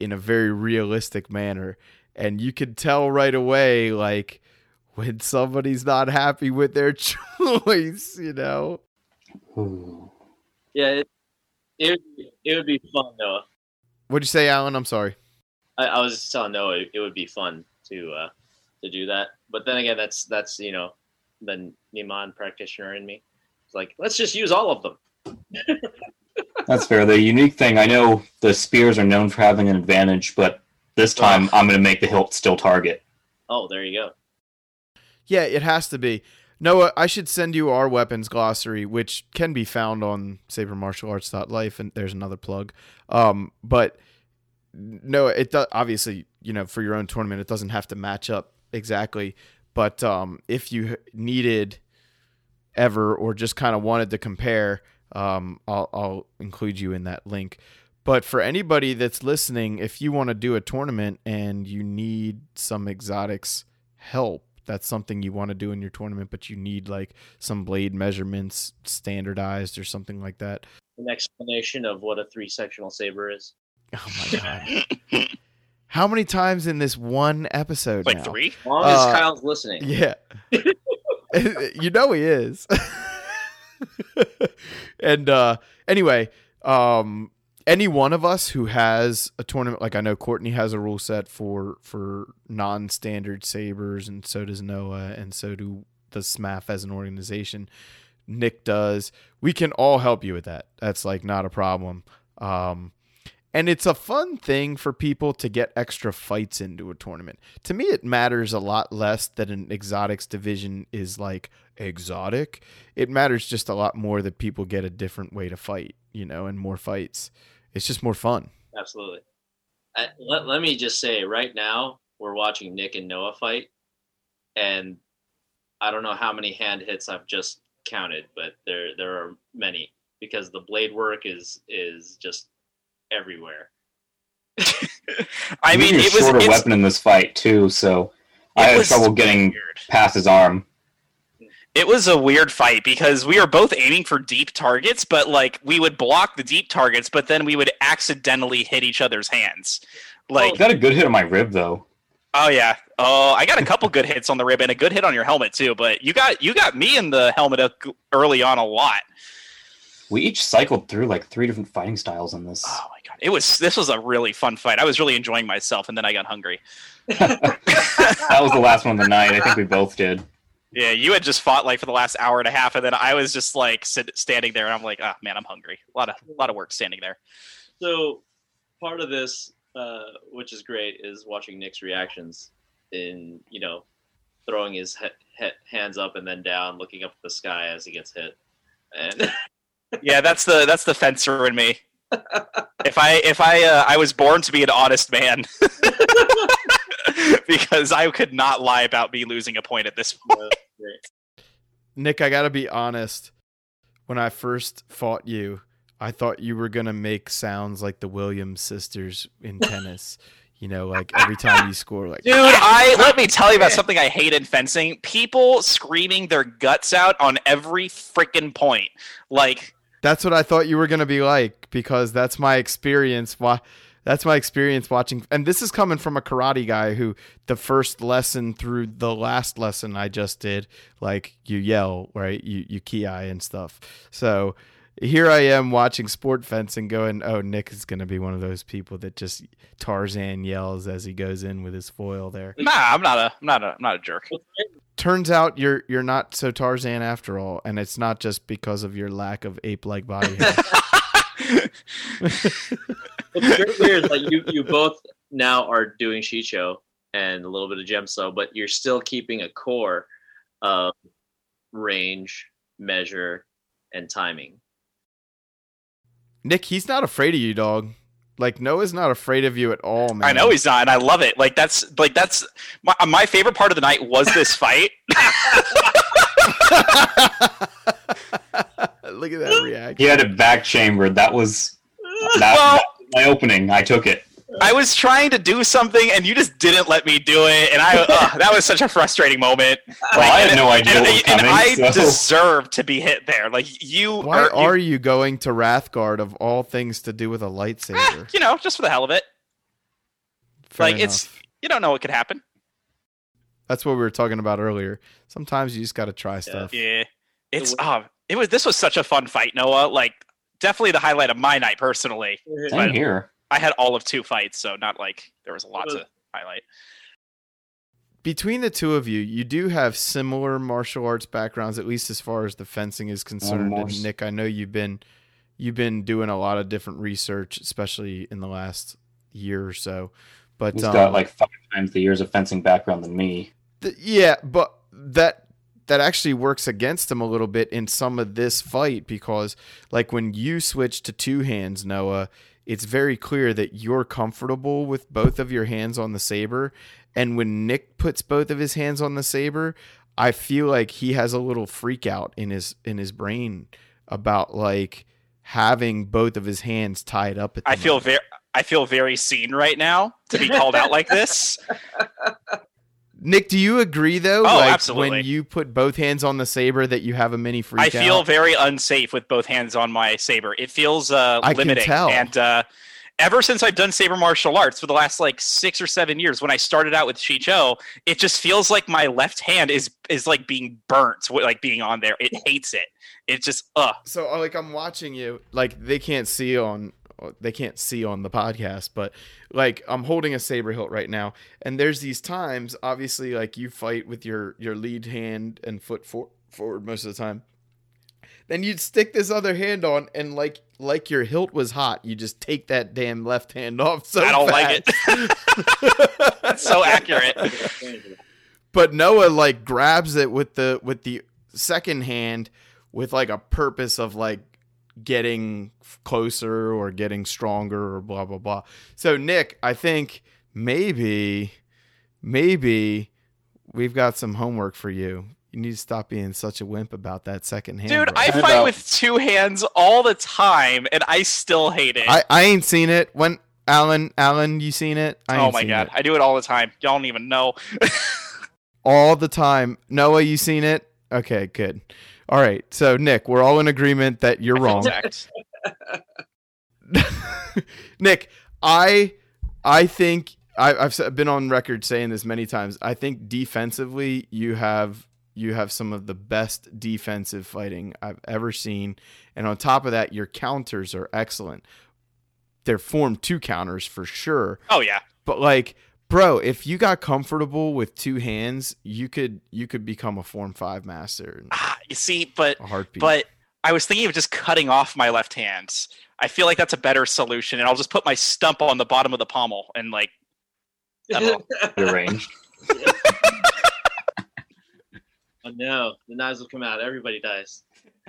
in a very realistic manner. And you could tell right away, like, when somebody's not happy with their choice, you know? Yeah, it, it, would- it would be fun, though. What'd you say, Alan? I'm sorry. I, I was just telling Noah it, it would be fun to uh, to do that. But then again, that's that's you know the Niman practitioner in me. It's like let's just use all of them. That's fair. The unique thing, I know the spears are known for having an advantage, but this time I'm going to make the hilt still target. Oh, there you go. Yeah, it has to be. Noah, I should send you our weapons glossary, which can be found on sabermartialarts.life, and there's another plug. Um, but no, it do, obviously, you know, for your own tournament, it doesn't have to match up exactly. But um, if you needed ever or just kind of wanted to compare, um, I'll, I'll include you in that link. But for anybody that's listening, if you want to do a tournament and you need some exotics help, that's something you want to do in your tournament, but you need like some blade measurements standardized or something like that. An explanation of what a three sectional saber is. Oh my god! How many times in this one episode? like now? three. As long as Uh, Kyle's listening. Yeah. you know he is. and uh anyway, um any one of us who has a tournament like I know Courtney has a rule set for for non-standard sabers and so does Noah and so do the SMAF as an organization. Nick does. We can all help you with that. That's like not a problem. Um and it's a fun thing for people to get extra fights into a tournament. To me, it matters a lot less that an exotics division is like exotic. It matters just a lot more that people get a different way to fight, you know, and more fights. It's just more fun. Absolutely. I, let, let me just say right now, we're watching Nick and Noah fight, and I don't know how many hand hits I've just counted, but there there are many because the blade work is is just everywhere. I I'm mean, using it was shorter weapon in this fight too, so I had trouble getting weird. past his arm. It was a weird fight because we were both aiming for deep targets, but like we would block the deep targets, but then we would accidentally hit each other's hands. Like, I got a good hit on my rib though. oh yeah, oh I got a couple good hits on the rib and a good hit on your helmet too. But you got you got me in the helmet up early on a lot. We each cycled through like three different fighting styles in this. Oh my god, it was this was a really fun fight. I was really enjoying myself, and then I got hungry. that was the last one of the night. I think we both did. Yeah, you had just fought like for the last hour and a half, and then I was just like sit, standing there, and I'm like, oh man, I'm hungry. A lot of a lot of work standing there. So part of this, uh, which is great, is watching Nick's reactions in you know throwing his he- he- hands up and then down, looking up at the sky as he gets hit, and Yeah, that's the that's the fencer in me. if I if I uh, I was born to be an honest man, because I could not lie about me losing a point at this point. Nick, I got to be honest. When I first fought you, I thought you were going to make sounds like the Williams sisters in tennis. you know, like every time you score, like, Dude, I let me tell you about something I hate in fencing. People screaming their guts out on every freaking point. Like That's what I thought you were going to be like because that's my experience. Why? That's my experience watching, and this is coming from a karate guy who the first lesson through the last lesson I just did, like you yell, right? You you ki and stuff. So here I am watching sport fencing, going, "Oh, Nick is going to be one of those people that just Tarzan yells as he goes in with his foil there." Nah, I'm not a I'm not a I'm not a jerk. Turns out you're you're not so Tarzan after all, and it's not just because of your lack of ape-like body hair. What's great here is like you, you both now are doing Shii-Cho and a little bit of Djem So, but you're still keeping a core of range, measure, and timing. Nick, he's not afraid of you, dog. Like Noah's not afraid of you at all, man. I know he's not, and I love it. Like that's like that's my, my favorite part of the night was this fight. Look at that reaction. He had it back chambered. That was that, Well- that was my opening. I took it. I was trying to do something, and you just didn't let me do it, and I uh, that was such a frustrating moment. Well, I had no idea and, what was and. I so- deserved to be hit there. Like you, Why are, you, are you going to Wrathguard of all things to do with a lightsaber? you know, just for the hell of it. Fair like, it's you don't know what could happen. That's what we were talking about earlier. Sometimes you just got to try stuff. Yeah, it's way- um, it was this was such a fun fight, Noah. Like definitely the highlight of my night personally. Same here. I had all of two fights, so not like there was a lot was- to highlight. Between the two of you, you do have similar martial arts backgrounds, at least as far as the fencing is concerned. Almost. And Nick, I know you've been you've been doing a lot of different research, especially in the last year or so. But He's um, got like five times the years of fencing background than me. Th- yeah, but that that actually works against him a little bit in some of this fight because like when you switch to two hands, Noah, it's very clear that you're comfortable with both of your hands on the saber and when Nick puts both of his hands on the saber, I feel like he has a little freak out in his in his brain about like having both of his hands tied up at the I feel very I feel very seen right now to be called out like this. Nick, do you agree though? Oh, like absolutely. when you put both hands on the saber that you have a mini freak I out? feel very unsafe with both hands on my saber. It feels uh, I can limiting. tell. And uh, ever since I've done saber martial arts for the last like six or seven years, when I started out with Shii-Cho, it just feels like my left hand is is like being burnt, with, like being on there. It hates it. It just ugh. so uh, like I'm watching you like they can't see on Uh, they can't see on the podcast but like I'm holding a saber hilt right now and there's these times obviously like you fight with your your lead hand and foot for, forward most of the time then you'd stick this other hand on and like like your hilt was hot you just take that damn left hand off so I don't like it That's so accurate. but Noah like grabs it with the with the second hand with like a purpose of like getting closer or getting stronger or blah blah blah. So Nick, I think maybe maybe we've got some homework for you. You need to stop being such a wimp about that second hand. Dude, bro. I fight with two hands all the time, and I still hate it. I, I ain't seen it. When Alan Alan, you seen it? I oh my seen god, it. I do it all the time. Y'all don't even know. all the time. Noah, you seen it? Okay, good. All right. So Nick, we're all in agreement that you're wrong. Nick, I I think I, I've been on record saying this many times. I think defensively, you have you have some of the best defensive fighting I've ever seen, and on top of that, your counters are excellent. They're form two counters for sure, Oh yeah. but like, bro, if you got comfortable with two hands, you could you could become a form five master, Ah, you see, but but I was thinking of just cutting off my left hand. I feel like that's a better solution, and I'll just put my stump on the bottom of the pommel and like. That'll- Rearranged. oh no, the knives will come out. Everybody dies.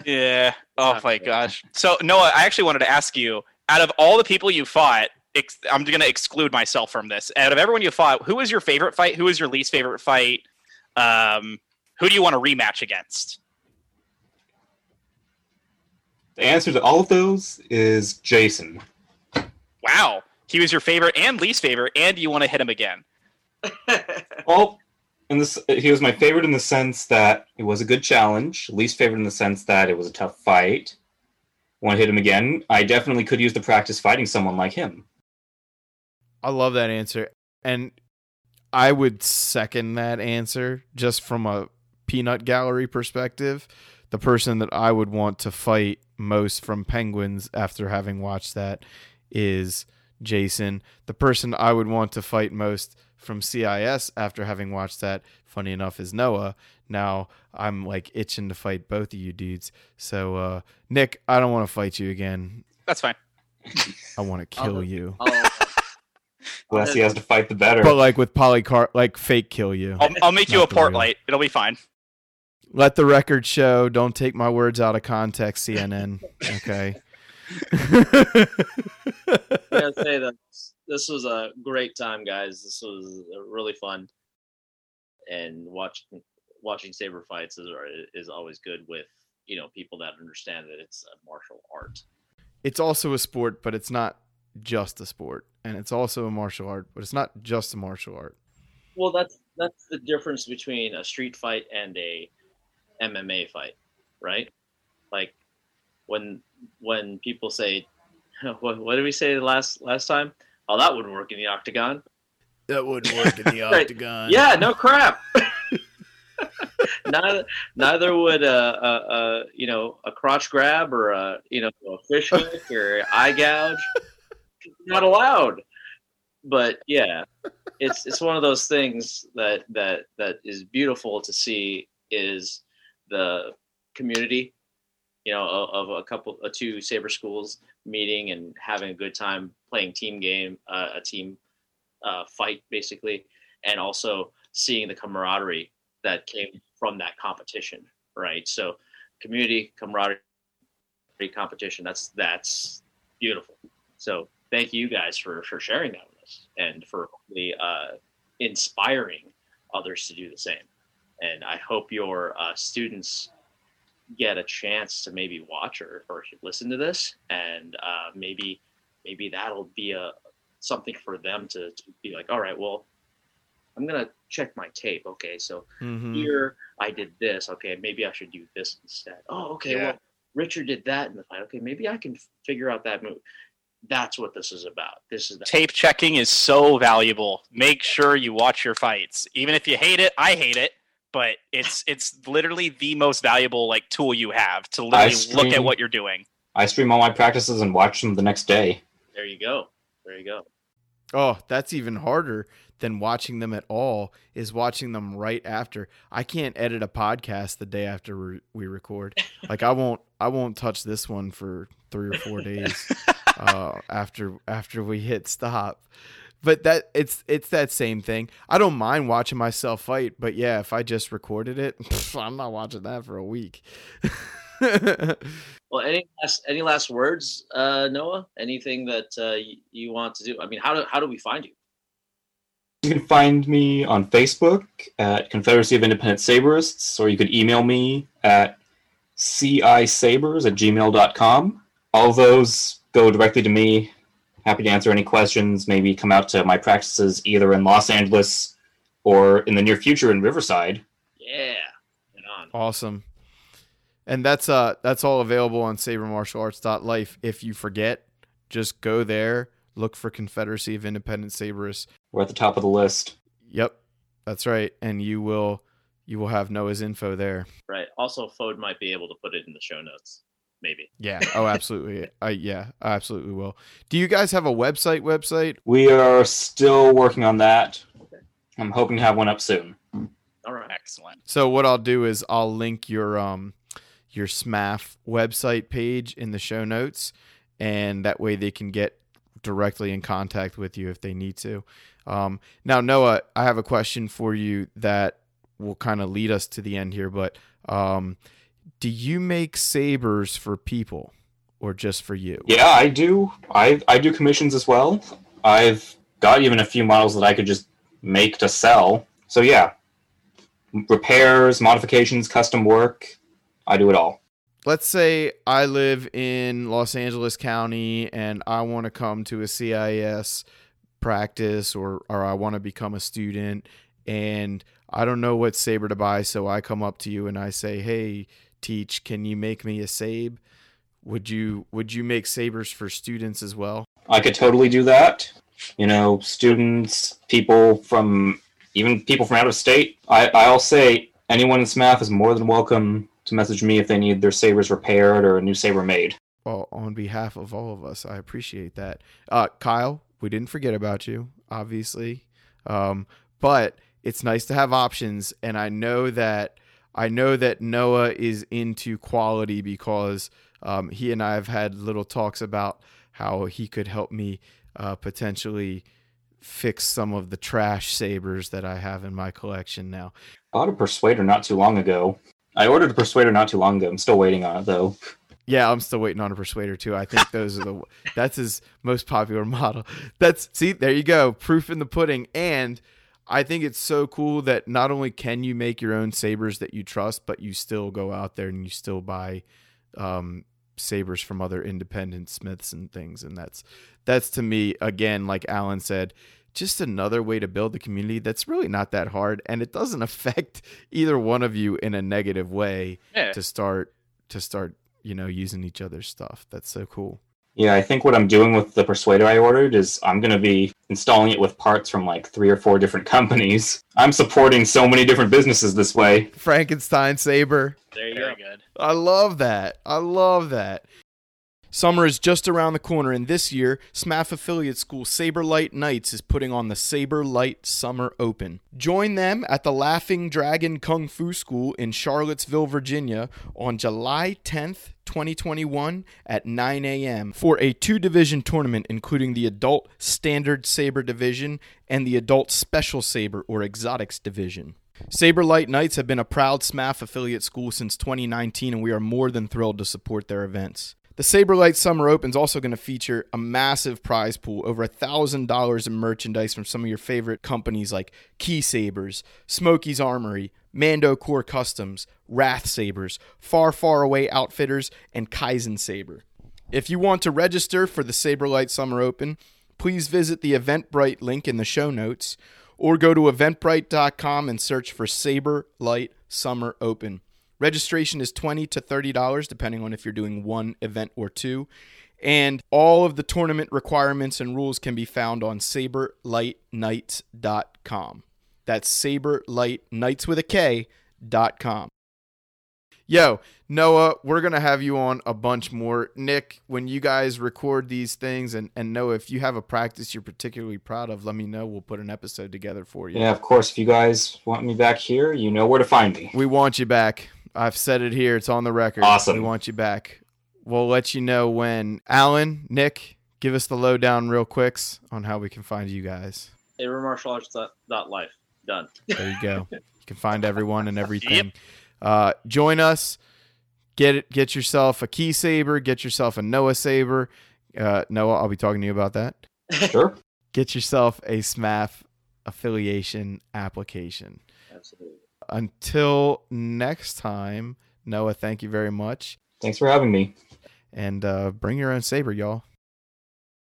Yeah. Oh Not my good. gosh. So Noah, I actually wanted to ask you: out of all the people you fought, ex- I'm going to exclude myself from this. Out of everyone you fought, who was your favorite fight? Who was your least favorite fight? Um, who do you want to rematch against? The answer to all of those is Jason. Wow, he was your favorite and least favorite, and you want to hit him again. Well, in this, he was my favorite in the sense that it was a good challenge. Least favorite in the sense that it was a tough fight. Want to hit him again? I definitely could use the practice fighting someone like him. I love that answer. And I would second that answer just from a peanut gallery perspective. The person that I would want to fight most from Penguins after having watched that is Jason. The person I would want to fight most from CIS after having watched that, funny enough, is Noah. Now I'm like itching to fight both of you dudes. So, uh, Nick, I don't want to fight you again. That's fine. I want to kill Oh. you. The less he has to fight, the better. But like with polycarb, like fake kill you. I'll, I'll make you a port light. It'll be fine. Let the record show. Don't take my words out of context, CNN. Okay. I gotta say that this was a great time, guys. This was really fun, and watching watching saber fights is is always good with you know people that understand that it's a martial art. it's also a sport, but it's not just a sport, and it's also a martial art, but it's not just a martial art. Well, that's that's the difference between a street fight and a MMA fight, right? Like when when people say, "What, what did we say last last time?" Oh, that wouldn't work in the octagon. That wouldn't work in the Right. octagon. Yeah, no crap. neither neither would a, a, a you know a crotch grab or a you know a fish hook or eye gouge. Not allowed. But yeah, it's it's one of those things that that that is beautiful to see is the community, you know, of, of a couple, uh, two saber schools meeting and having a good time playing team game, uh, a team uh, fight basically, and also seeing the camaraderie that came from that competition, right? So, community camaraderie competition. That's that's beautiful. So, thank you guys for for sharing that with us and for the uh, inspiring others to do the same. And I hope your uh, students get a chance to maybe watch or, or listen to this, and uh, maybe maybe that'll be a something for them to, to be like, all right, well, I'm gonna check my tape. Okay, so Mhm. here I did this. Okay, maybe I should do this instead. Oh, okay. Yeah. Well, Richard did that in the fight. Okay, maybe I can figure out that move. That's what this is about. This is the Tape checking is so valuable. Make sure you watch your fights. Even if you hate it, I hate it, but it's it's literally the most valuable like tool you have to literally look at what you're doing. I stream all my practices and watch them the next day. There you go. There you go. Oh, that's even harder than watching them at all. Is watching them right after. I can't edit a podcast the day after we- we record. Like I won't. I won't touch this one for three or four days uh, after after we hit stop. But that it's it's that same thing. I don't mind watching myself fight, but yeah, if I just recorded it, I'm not watching that for a week. Well, any last any last words, uh, Noah? Anything that uh, y- you want to do? I mean, how do how do we find you? You can find me on Facebook at Confederacy of Independent Saberists, or you could email me at cisabers at gmail.com. All those go directly to me. Happy to answer any questions. Maybe come out to my practices either in Los Angeles or in the near future in Riverside. Yeah, on. Awesome. And that's uh that's all available on sabermartialarts.life. If you forget, just go there, look for Confederacy of Independent Saberists. We're at the top of the list. Yep. That's right. And you will you will have Noah's info there. Right. Also, Fode might be able to put it in the show notes. Maybe. Yeah. Oh, absolutely. I yeah, I absolutely will. Do you guys have a website website? We are still working on that. I'm hoping to have one up soon. All right. Excellent. So what I'll do is I'll link your um your SMAF website page in the show notes, and that way they can get directly in contact with you if they need to. Um, now, Noah, I have a question for you that will kind of lead us to the end here. But um, do you make sabers for people or just for you? Yeah, I do. I I do commissions as well. I've got even a few models that I could just make to sell. So yeah, repairs, modifications, custom work. I do it all. let's say I live in Los Angeles County and I want to come to a CIS practice or or I want to become a student and I don't know what saber to buy so I come up to you and I say, "Hey, teach, can you make me a sabe?" Would you would you make sabers for students as well? I could totally do that. You know, students, people from even people from out of state. I, I'll say anyone in SMAF is more than welcome to message me if they need their sabers repaired or a new saber made. Well, on behalf of all of us, I appreciate that. Uh, Kyle, we didn't forget about you, obviously, um, but it's nice to have options, and I know that I know that Noah is into quality because um, he and I have had little talks about how he could help me uh, potentially fix some of the trash sabers that I have in my collection now. I bought a Persuader not too long ago. I ordered a Persuader not too long ago. I'm still waiting on it though. Yeah, I'm still waiting on a Persuader too. I think those are the that's his most popular model. That's see, there you go, proof in the pudding. And I think it's so cool that not only can you make your own sabers that you trust, but you still go out there and you still buy um, sabers from other independent smiths and things. And that's that's to me again, like Alan said, just another way to build the community that's really not that hard and it doesn't affect either one of you in a negative way Yeah. to start to start you know using each other's stuff that's so cool Yeah, I think what I'm doing with the Persuader I ordered is I'm going to be installing it with parts from like three or four different companies. I'm supporting so many different businesses this way. frankenstein saber There you go. Very good. i love that i love that Summer is just around the corner, and this year, SMAF affiliate school Saberlight Knights is putting on the Saberlight Summer Open. Join them at the Laughing Dragon Kung Fu School in Charlottesville, Virginia on July 10th, 2021 at 9 a.m. for a two division tournament, including the Adult Standard Saber Division and the Adult Special Saber or Exotics Division. Saberlight Knights have been a proud SMAF affiliate school since 2019, and we are more than thrilled to support their events. The Saberlight Summer Open is also going to feature a massive prize pool, over $1,000 in merchandise from some of your favorite companies like Ki Sabers, Smokey's Armory, Mando Core Customs, Wrath Sabers, Far Far Away Outfitters, and Kaizen Saber. If you want to register for the Saberlight Summer Open, please visit the Eventbrite link in the show notes or go to eventbrite.com and search for Saberlight Summer Open. Registration is 20 to $30 depending on if you're doing one event or two. And all of the tournament requirements and rules can be found on saberlightnights.com. That's saberlightnights with a K dot com. Yo, Noah, we're gonna have you on a bunch more. Nick, when you guys record these things, and and Noah, if you have a practice you're particularly proud of, let me know. We'll put an episode together for you. Yeah, of course, if you guys want me back here, you know where to find me. We want you back. I've said it here. It's on the record. Awesome. We want you back. We'll let you know when. Alan, Nick, give us the lowdown real quicks on how we can find you guys. Life. Done. There you go. you can find everyone and everything. Uh, join us. Get it. Get yourself a Ki Saber. Get yourself a Noah saber. Uh, Noah, I'll be talking to you about that. Sure. Get yourself a SMAF affiliation application. Absolutely. Until next time, Noah, thank you very much. Thanks for having me. And uh, bring your own saber, y'all.